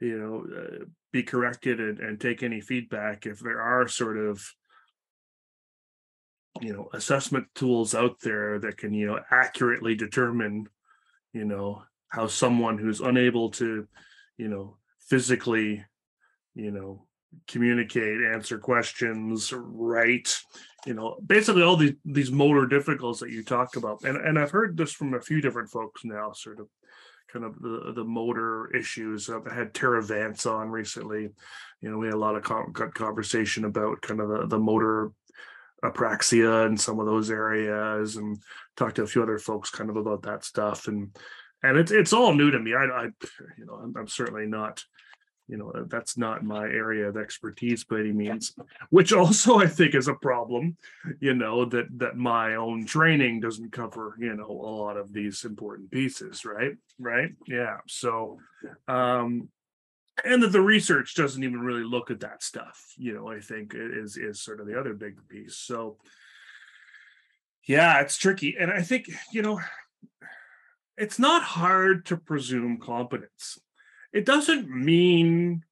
you know uh, be corrected and, and take any feedback if there are sort of you know assessment tools out there that can you know accurately determine you know how someone who's unable to you know physically you know communicate answer questions write you know basically all these these motor difficulties that you talk about. And and i've heard this from a few different folks now sort of kind of the the motor issues. I've had tara vance on recently. You know we had a lot of con- conversation about kind of the, the motor apraxia and some of those areas and talked to a few other folks kind of about that stuff. And and it's it's all new to me. I, I you know I'm, I'm certainly not you know that's not my area of expertise by any means which also i think is a problem you know that that my own training doesn't cover you know a lot of these important pieces right? Right? Yeah so um and that the research doesn't even really look at that stuff you know i think is is sort of the other big piece so yeah it's tricky and i think you know it's not hard to presume competence it doesn't mean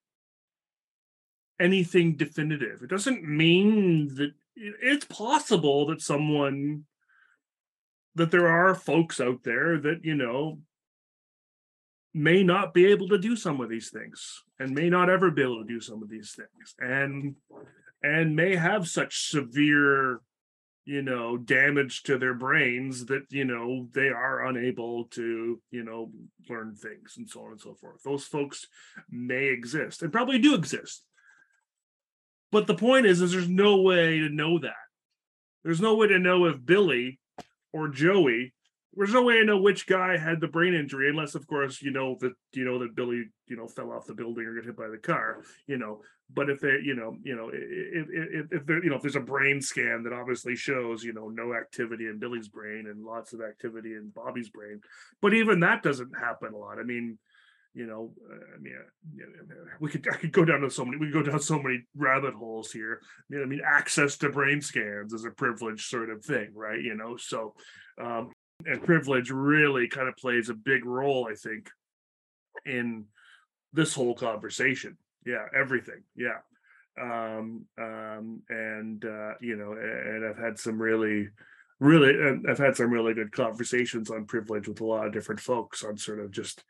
anything definitive. It doesn't mean that it's possible that someone that there are folks out there that you know may not be able to do some of these things and may not ever be able to do some of these things and and may have such severe you know damage to their brains that you know they are unable to you know learn things and so on and so forth. Those folks may exist and probably do exist. But the point is is there's no way to know that. There's no way to know if billy or joey there's no way I know which guy had the brain injury unless of course you know that you know that billy you know fell off the building or got hit by the car you know. But if they you know you know if if, if there you know if there's a brain scan that obviously shows you know no activity in billy's brain and lots of activity in bobby's brain but even that doesn't happen a lot. I mean you know i mean we could i could go down to so many we could go down so many rabbit holes here. I mean access to brain scans is a privileged sort of thing right you know so um and privilege really kind of plays a big role, I think, in this whole conversation. Yeah, everything. Yeah. Um, um, and uh, you know, and I've had some really really, I've had some really good conversations on privilege with a lot of different folks on sort of just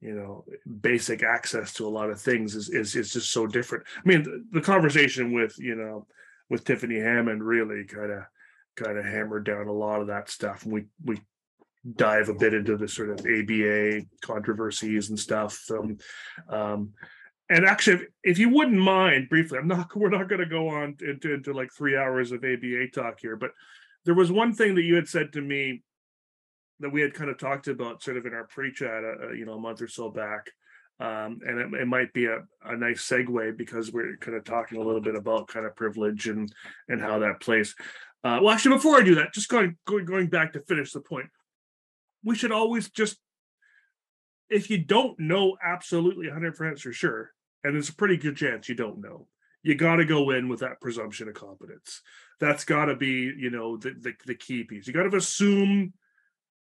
you know basic access to a lot of things is is, is just so different i mean the, the conversation with you know with tiffany hammond really kind of kind of hammered down a lot of that stuff and we we dive a bit into the sort of aba controversies and stuff um, um and actually if, you wouldn't mind briefly i'm not we're not going to go on into, into like three hours of aba talk here but there was one thing that you had said to me that we had kind of talked about sort of in our pre-chat, uh, uh, you know, a month or so back. Um, and it, it, might be a, a nice segue because we're kind of talking a little bit about kind of privilege and and how that plays. Uh, well, actually, before I do that, just going, going going back to finish the point, we should always just, if you don't know absolutely 100% for sure, and there's a pretty good chance you don't know, you got to go in with that presumption of competence. That's got to be, you know, the, the the key piece. You got to assume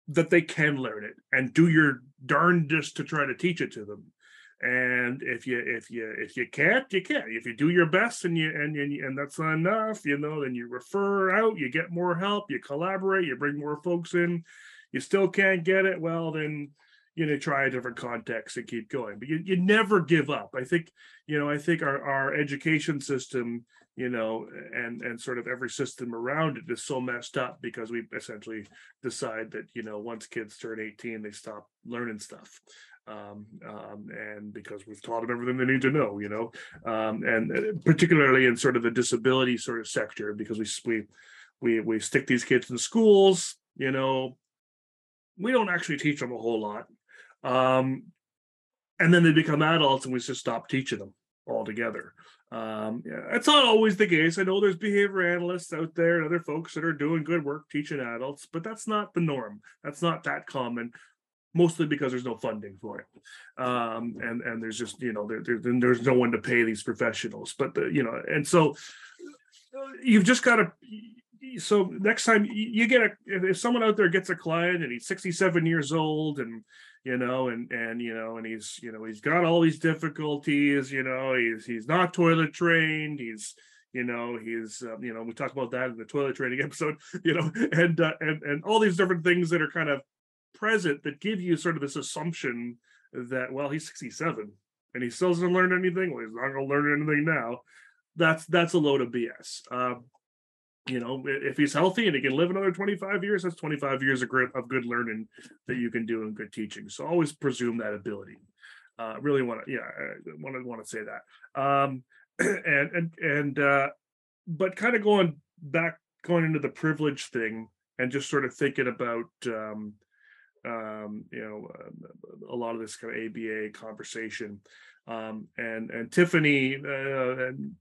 that they can learn it and do your darndest to try to teach it to them and if you if you if you can't you can't. If you do your best and you and and, and that's not enough you know then you refer out you get more help you collaborate you bring more folks in. You still can't get it well then you know try a different context and keep going. But you, you never give up. I think you know i think our, our education system you know and and sort of every system around it is so messed up because we essentially decide that you know once kids turn 18 they stop learning stuff um, um, and because we've taught them everything they need to know you know um, and uh, particularly in sort of the disability sort of sector because we we we we stick these kids in schools you know we don't actually teach them a whole lot um, and then they become adults and we just stop teaching them altogether. Um, yeah, it's not always the case. I know there's behavior analysts out there and other folks that are doing good work teaching adults, but that's not the norm. That's not that common, mostly because there's no funding for it, um, and and there's just you know there, there, there's no one to pay these professionals. But the, you know, and so you've just got to. So next time you get a, if someone out there gets a client and he's 67 years old and you know, and and you know, and he's you know he's got all these difficulties, you know, he's he's not toilet trained, he's you know he's um, you know we talked about that in the toilet training episode, you know, and uh, and and all these different things that are kind of present that give you sort of this assumption that well he's 67 and he still hasn't learned anything, well he's not going to learn anything now. That's that's a load of BS. Um, you know, if he's healthy and he can live another 25 years, that's 25 years of, grit, of good learning that you can do in good teaching. So always presume that ability. Uh, really want to, yeah, want to want to say that. Um, and and and uh, but kind of going back, going into the privilege thing, and just sort of thinking about, um, um, you know, uh, a lot of this kind of ABA conversation. Um, and and Tiffany uh, and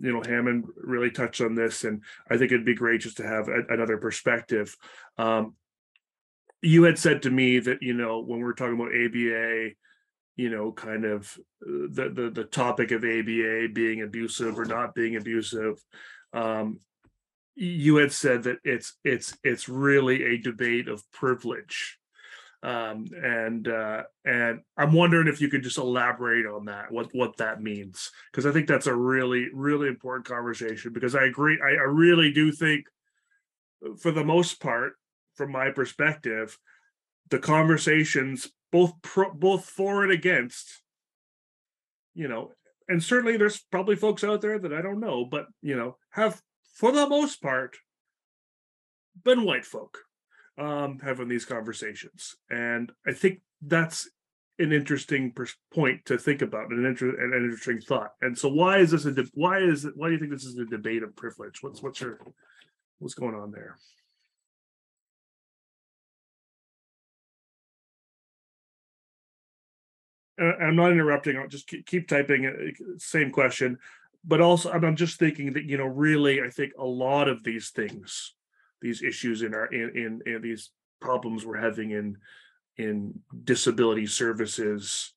you know hammond really touched on this and i think it'd be great just to have a, another perspective um, you had said to me that you know when we are talking about aba you know kind of uh, the the, the topic of aba being abusive or not being abusive um, you had said that it's it's it's really a debate of privilege um, and uh, and I'm wondering if you could just elaborate on that, what what that means, because I think that's a really really important conversation. Because I agree, I, I really do think, for the most part, from my perspective, the conversations both pro, both for and against, you know, and certainly there's probably folks out there that I don't know, but you know, have for the most part been white folk um, having these conversations, and I think that's an interesting point to think about, an, inter- an interesting thought. And so, why is this a de- why is it why do you think this is a debate of privilege? What's what's your what's going on there? I'm not interrupting. I'll just keep, keep typing. Uh, same question, but also I'm just thinking that you know, really, I think a lot of these things these issues in our in, in, in these problems we're having in in disability services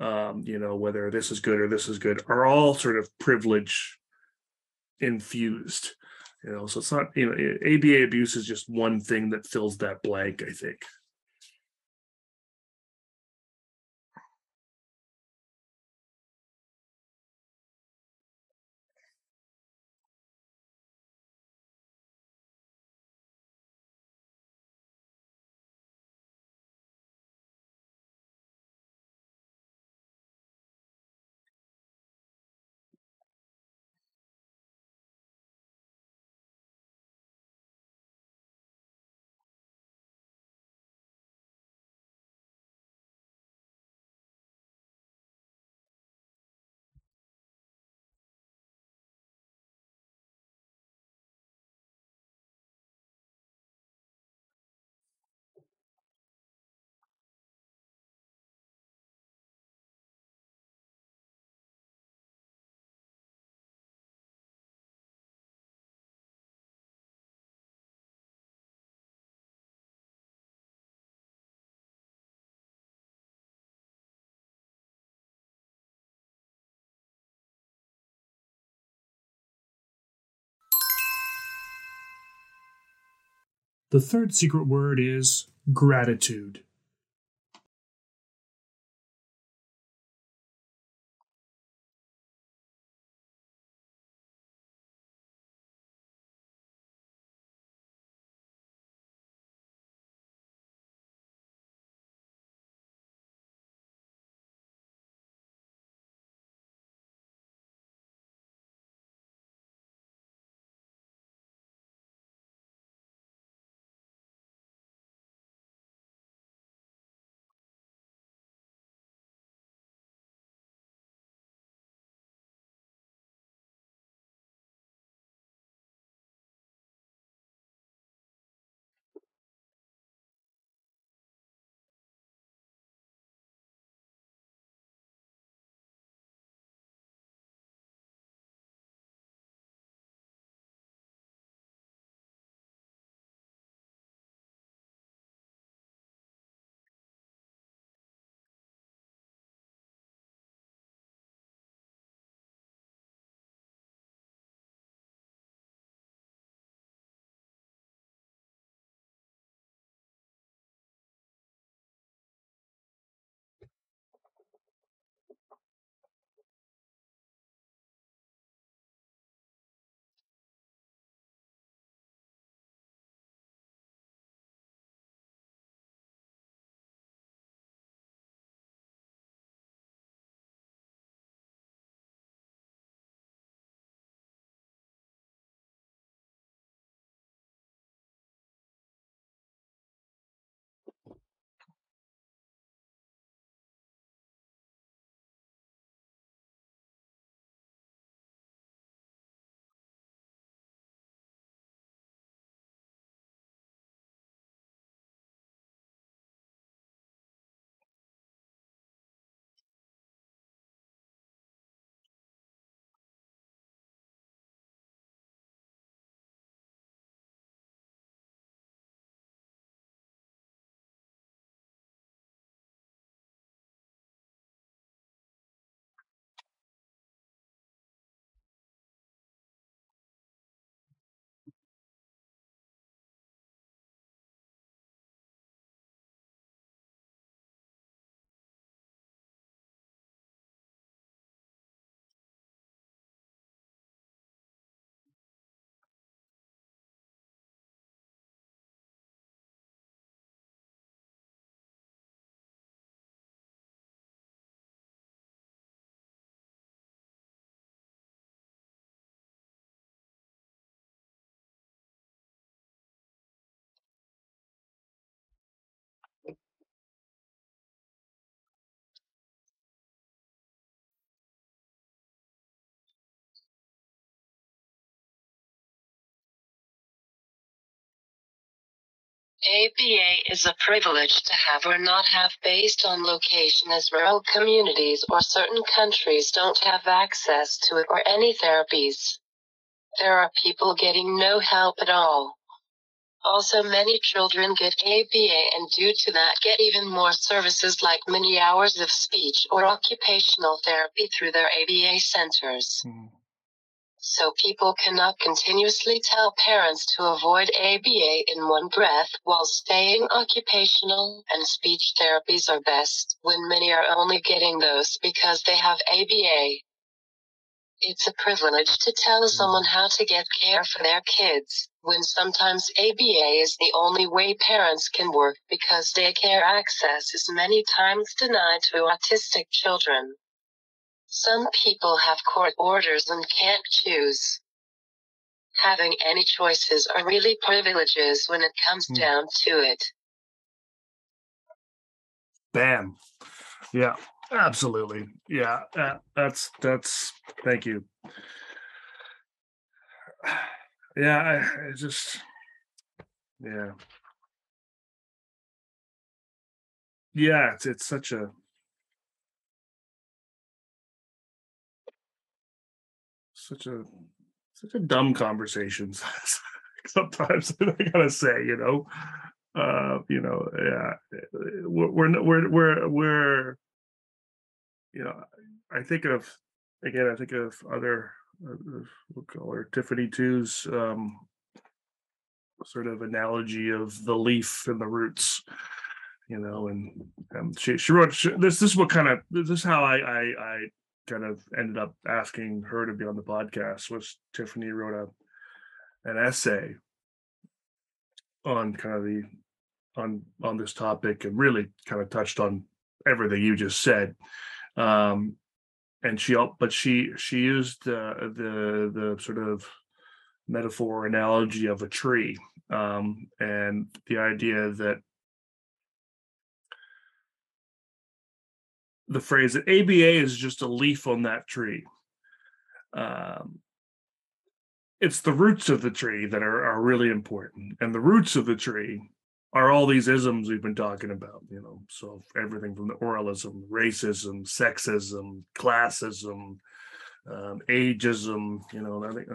um, you know whether this is good or this is good are all sort of privilege infused you know? So it's not you know aba abuse is just one thing that fills that blank i think The third secret word is gratitude. ABA is a privilege to have or not have based on location as rural communities or certain countries don't have access to it or any therapies. There are people getting no help at all. Also many children get ABA and due to that get even more services like many hours of speech or occupational therapy through their ABA centers. Mhm. So people cannot continuously tell parents to avoid ABA in one breath while saying occupational and speech therapies are best when many are only getting those because they have ABA. It's a privilege to tell someone how to get care for their kids when sometimes ABA is the only way parents can work because daycare access is many times denied to autistic children. Some people have court orders and can't choose. Having any choices are really privileges when it comes Hmm. down to it. Bam. Yeah, absolutely. Yeah, uh, that's that's. Thank you. Yeah, I, I just. Yeah. Yeah, it's it's such a. Such a such a dumb conversation sometimes I gotta say, you know. Uh, you know, yeah, we're we're we're we're, you know, I think of again, I think of other uh, we'll call her Tiffany Two's um sort of analogy of the leaf and the roots you know and um, she she wrote she, this this is what kind of this is how I, I i kind of ended up asking her to be on the podcast was tiffany wrote a an essay on kind of the on on this topic and really kind of touched on everything you just said. Um and she but she she used uh, the the sort of metaphor analogy of a tree um, and the idea that the phrase that ABA is just a leaf on that tree. Um, it's the roots of the tree that are, are really important, and the roots of the tree are all these isms we've been talking about. You know, so everything from the oralism, racism, sexism, classism, um, ageism. You know, I think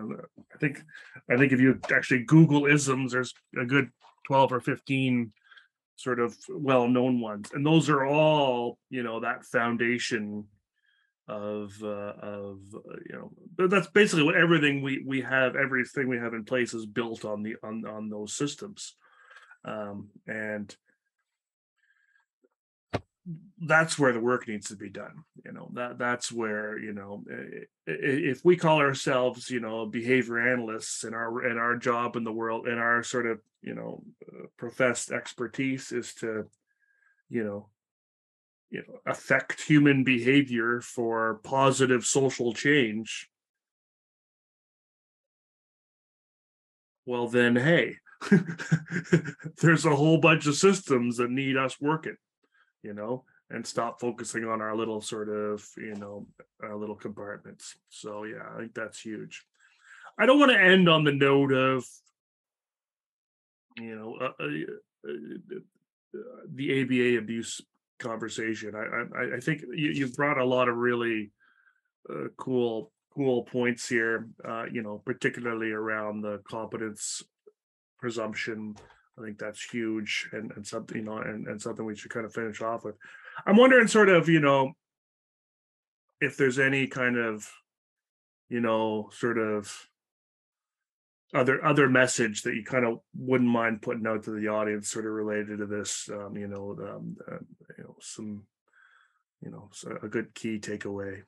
I think I think if you actually Google isms, there's a good twelve or fifteen sort of well-known ones, and those are all you know that foundation of uh, of uh, you know that's basically what everything we we have everything we have in place is built on the on on those systems. Um and that's where the work needs to be done you know that that's where you know if we call ourselves you know behavior analysts and our and our job in the world and our sort of you know uh, professed expertise is to you know you know affect human behavior for positive social change well then hey there's a whole bunch of systems that need us working you know, and stop focusing on our little sort of, you know, our little compartments. So yeah, I think that's huge. I don't want to end on the note of, you know, uh, uh, uh, the ABA abuse conversation. I I, I think you, you've brought a lot of really uh, cool cool points here. Uh, you know, particularly around the competence presumption I think that's huge and, and something, you know, and, and something we should kind of finish off with. I'm wondering sort of, you know, if there's any kind of, you know, sort of other other message that you kind of wouldn't mind putting out to the audience sort of related to this um, you know um, uh, you know some you know a good key takeaway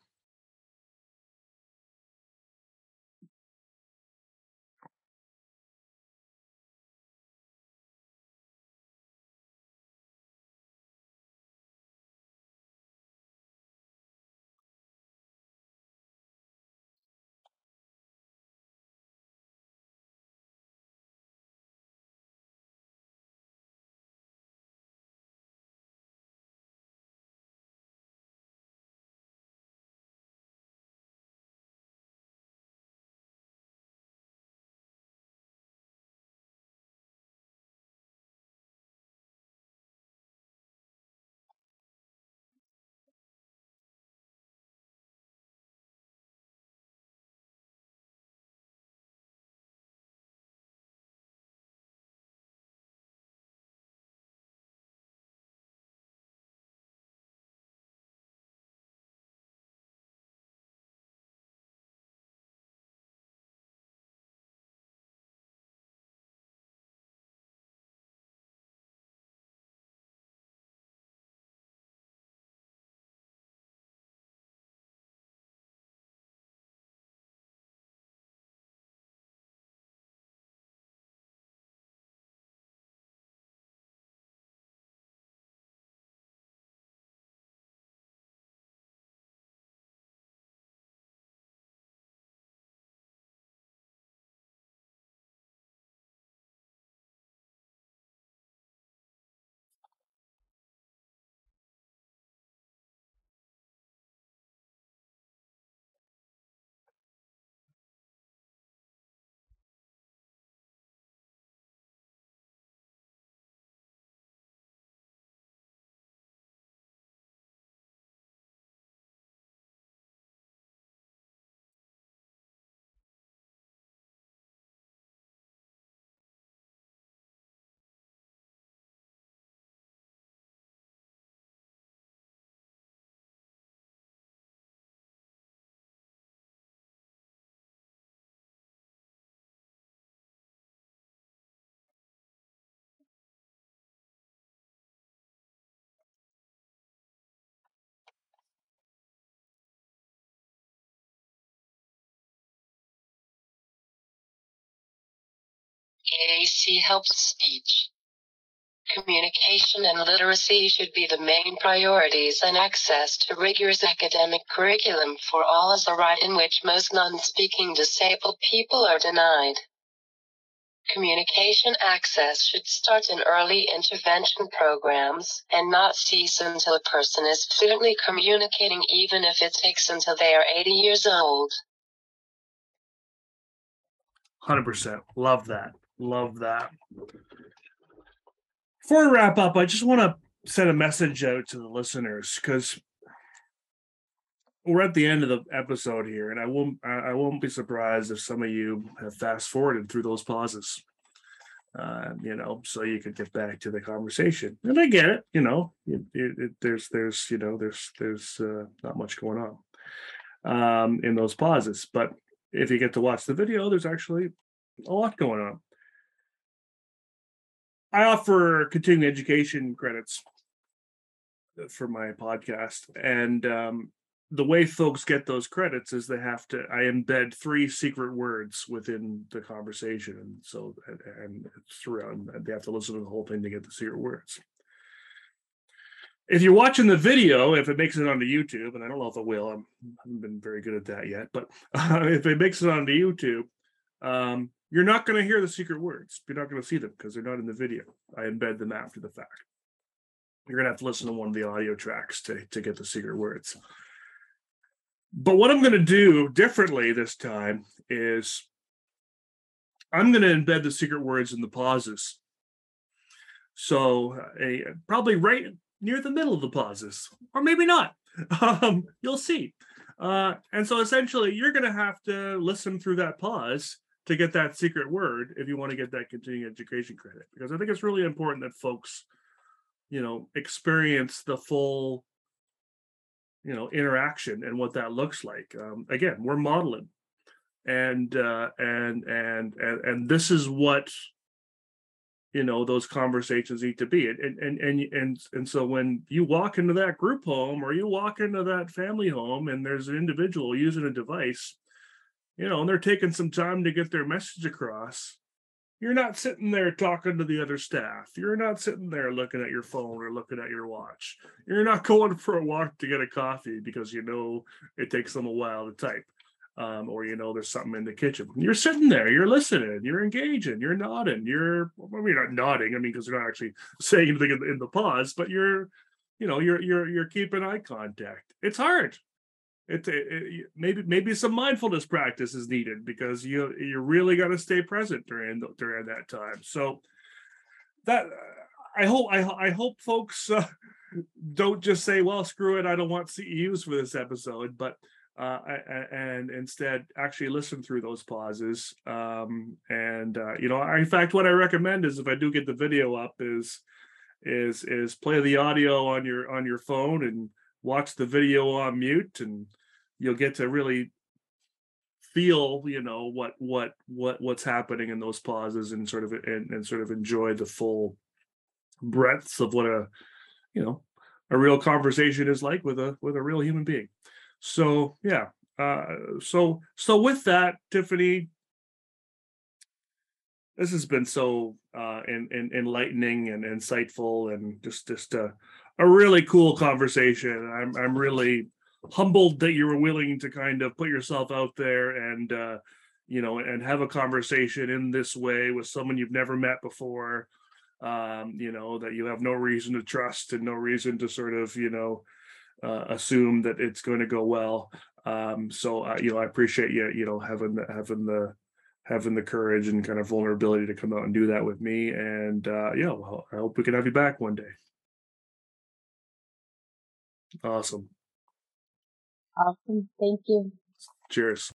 AAC helps speech. Communication and literacy should be the main priorities and access to rigorous academic curriculum for all is a right in which most non-speaking disabled people are denied. Communication access should start in early intervention programs and not cease until a person is fluently communicating even if it takes until they are 80 years old. 100%. Love that. Love that. Before we wrap up, I just want to send a message out to the listeners because we're at the end of the episode here, and I won't I won't be surprised if some of you have fast forwarded through those pauses. Uh, you know, so you could get back to the conversation. And I get it, you know, it, it, it, there's there's you know there's there's uh, not much going on um, in those pauses, but if you get to watch the video, there's actually a lot going on. I offer continuing education credits for my podcast, and um, the way folks get those credits is they have to I embed three secret words within the conversation, and so and, and throughout they have to listen to the whole thing to get the secret words. If you're watching the video, if it makes it onto YouTube, and I don't know if it will, I'm, I haven't been very good at that yet, but uh, if it makes it onto YouTube, um, you're not going to hear the secret words. You're not going to see them because they're not in the video. I embed them after the fact. You're going to have to listen to one of the audio tracks to, to get the secret words. But what I'm going to do differently this time is I'm going to embed the secret words in the pauses. So a, probably right near the middle of the pauses, or maybe not. Um, you'll see. Uh, and so essentially, you're going to have to listen through that pause to get that secret word if you want to get that continuing education credit because i think it's really important that folks you know experience the full you know interaction and what that looks like. Um, again we're modeling and uh and and and, and this is what you know those conversations need to be. And and and and and so when you walk into that group home or you walk into that family home and there's an individual using a device you know, and they're taking some time to get their message across. You're not sitting there talking to the other staff. You're not sitting there looking at your phone or looking at your watch. You're not going for a walk to get a coffee because you know it takes them a while to type. Um, or you know there's something in the kitchen. You're sitting there, you're listening, you're engaging, you're nodding, you're I mean not nodding, I mean because they're not actually saying anything in the, in the pause, but you're you know you're you're you're keeping eye contact. It's hard it, it, maybe maybe some mindfulness practice is needed because you you really got to stay present during during that time. So that I hope I I hope folks uh, don't just say, "Well, screw it, I don't want CEUs for this episode," but uh, and instead actually listen through those pauses. Um, and uh, you know, in fact, what I recommend is if I do get the video up, is is is play the audio on your on your phone and watch the video on mute and you'll get to really feel you know what what what what's happening in those pauses and sort of and, and sort of enjoy the full breadths of what a you know a real conversation is like with a with a real human being. So yeah uh so so with that tiffany this has been so uh in, enlightening and insightful and just just a, a really cool conversation. I'm i'm really humbled that you were willing to kind of put yourself out there and uh, you know and have a conversation in this way with someone you've never met before. Um, you know that you have no reason to trust and no reason to sort of you know uh, assume that it's going to go well. Um, so uh, you know i appreciate you you know having the having the having the courage and kind of vulnerability to come out and do that with me. And uh, yeah well, i hope we can have you back one day awesome Awesome. Thank you. Cheers.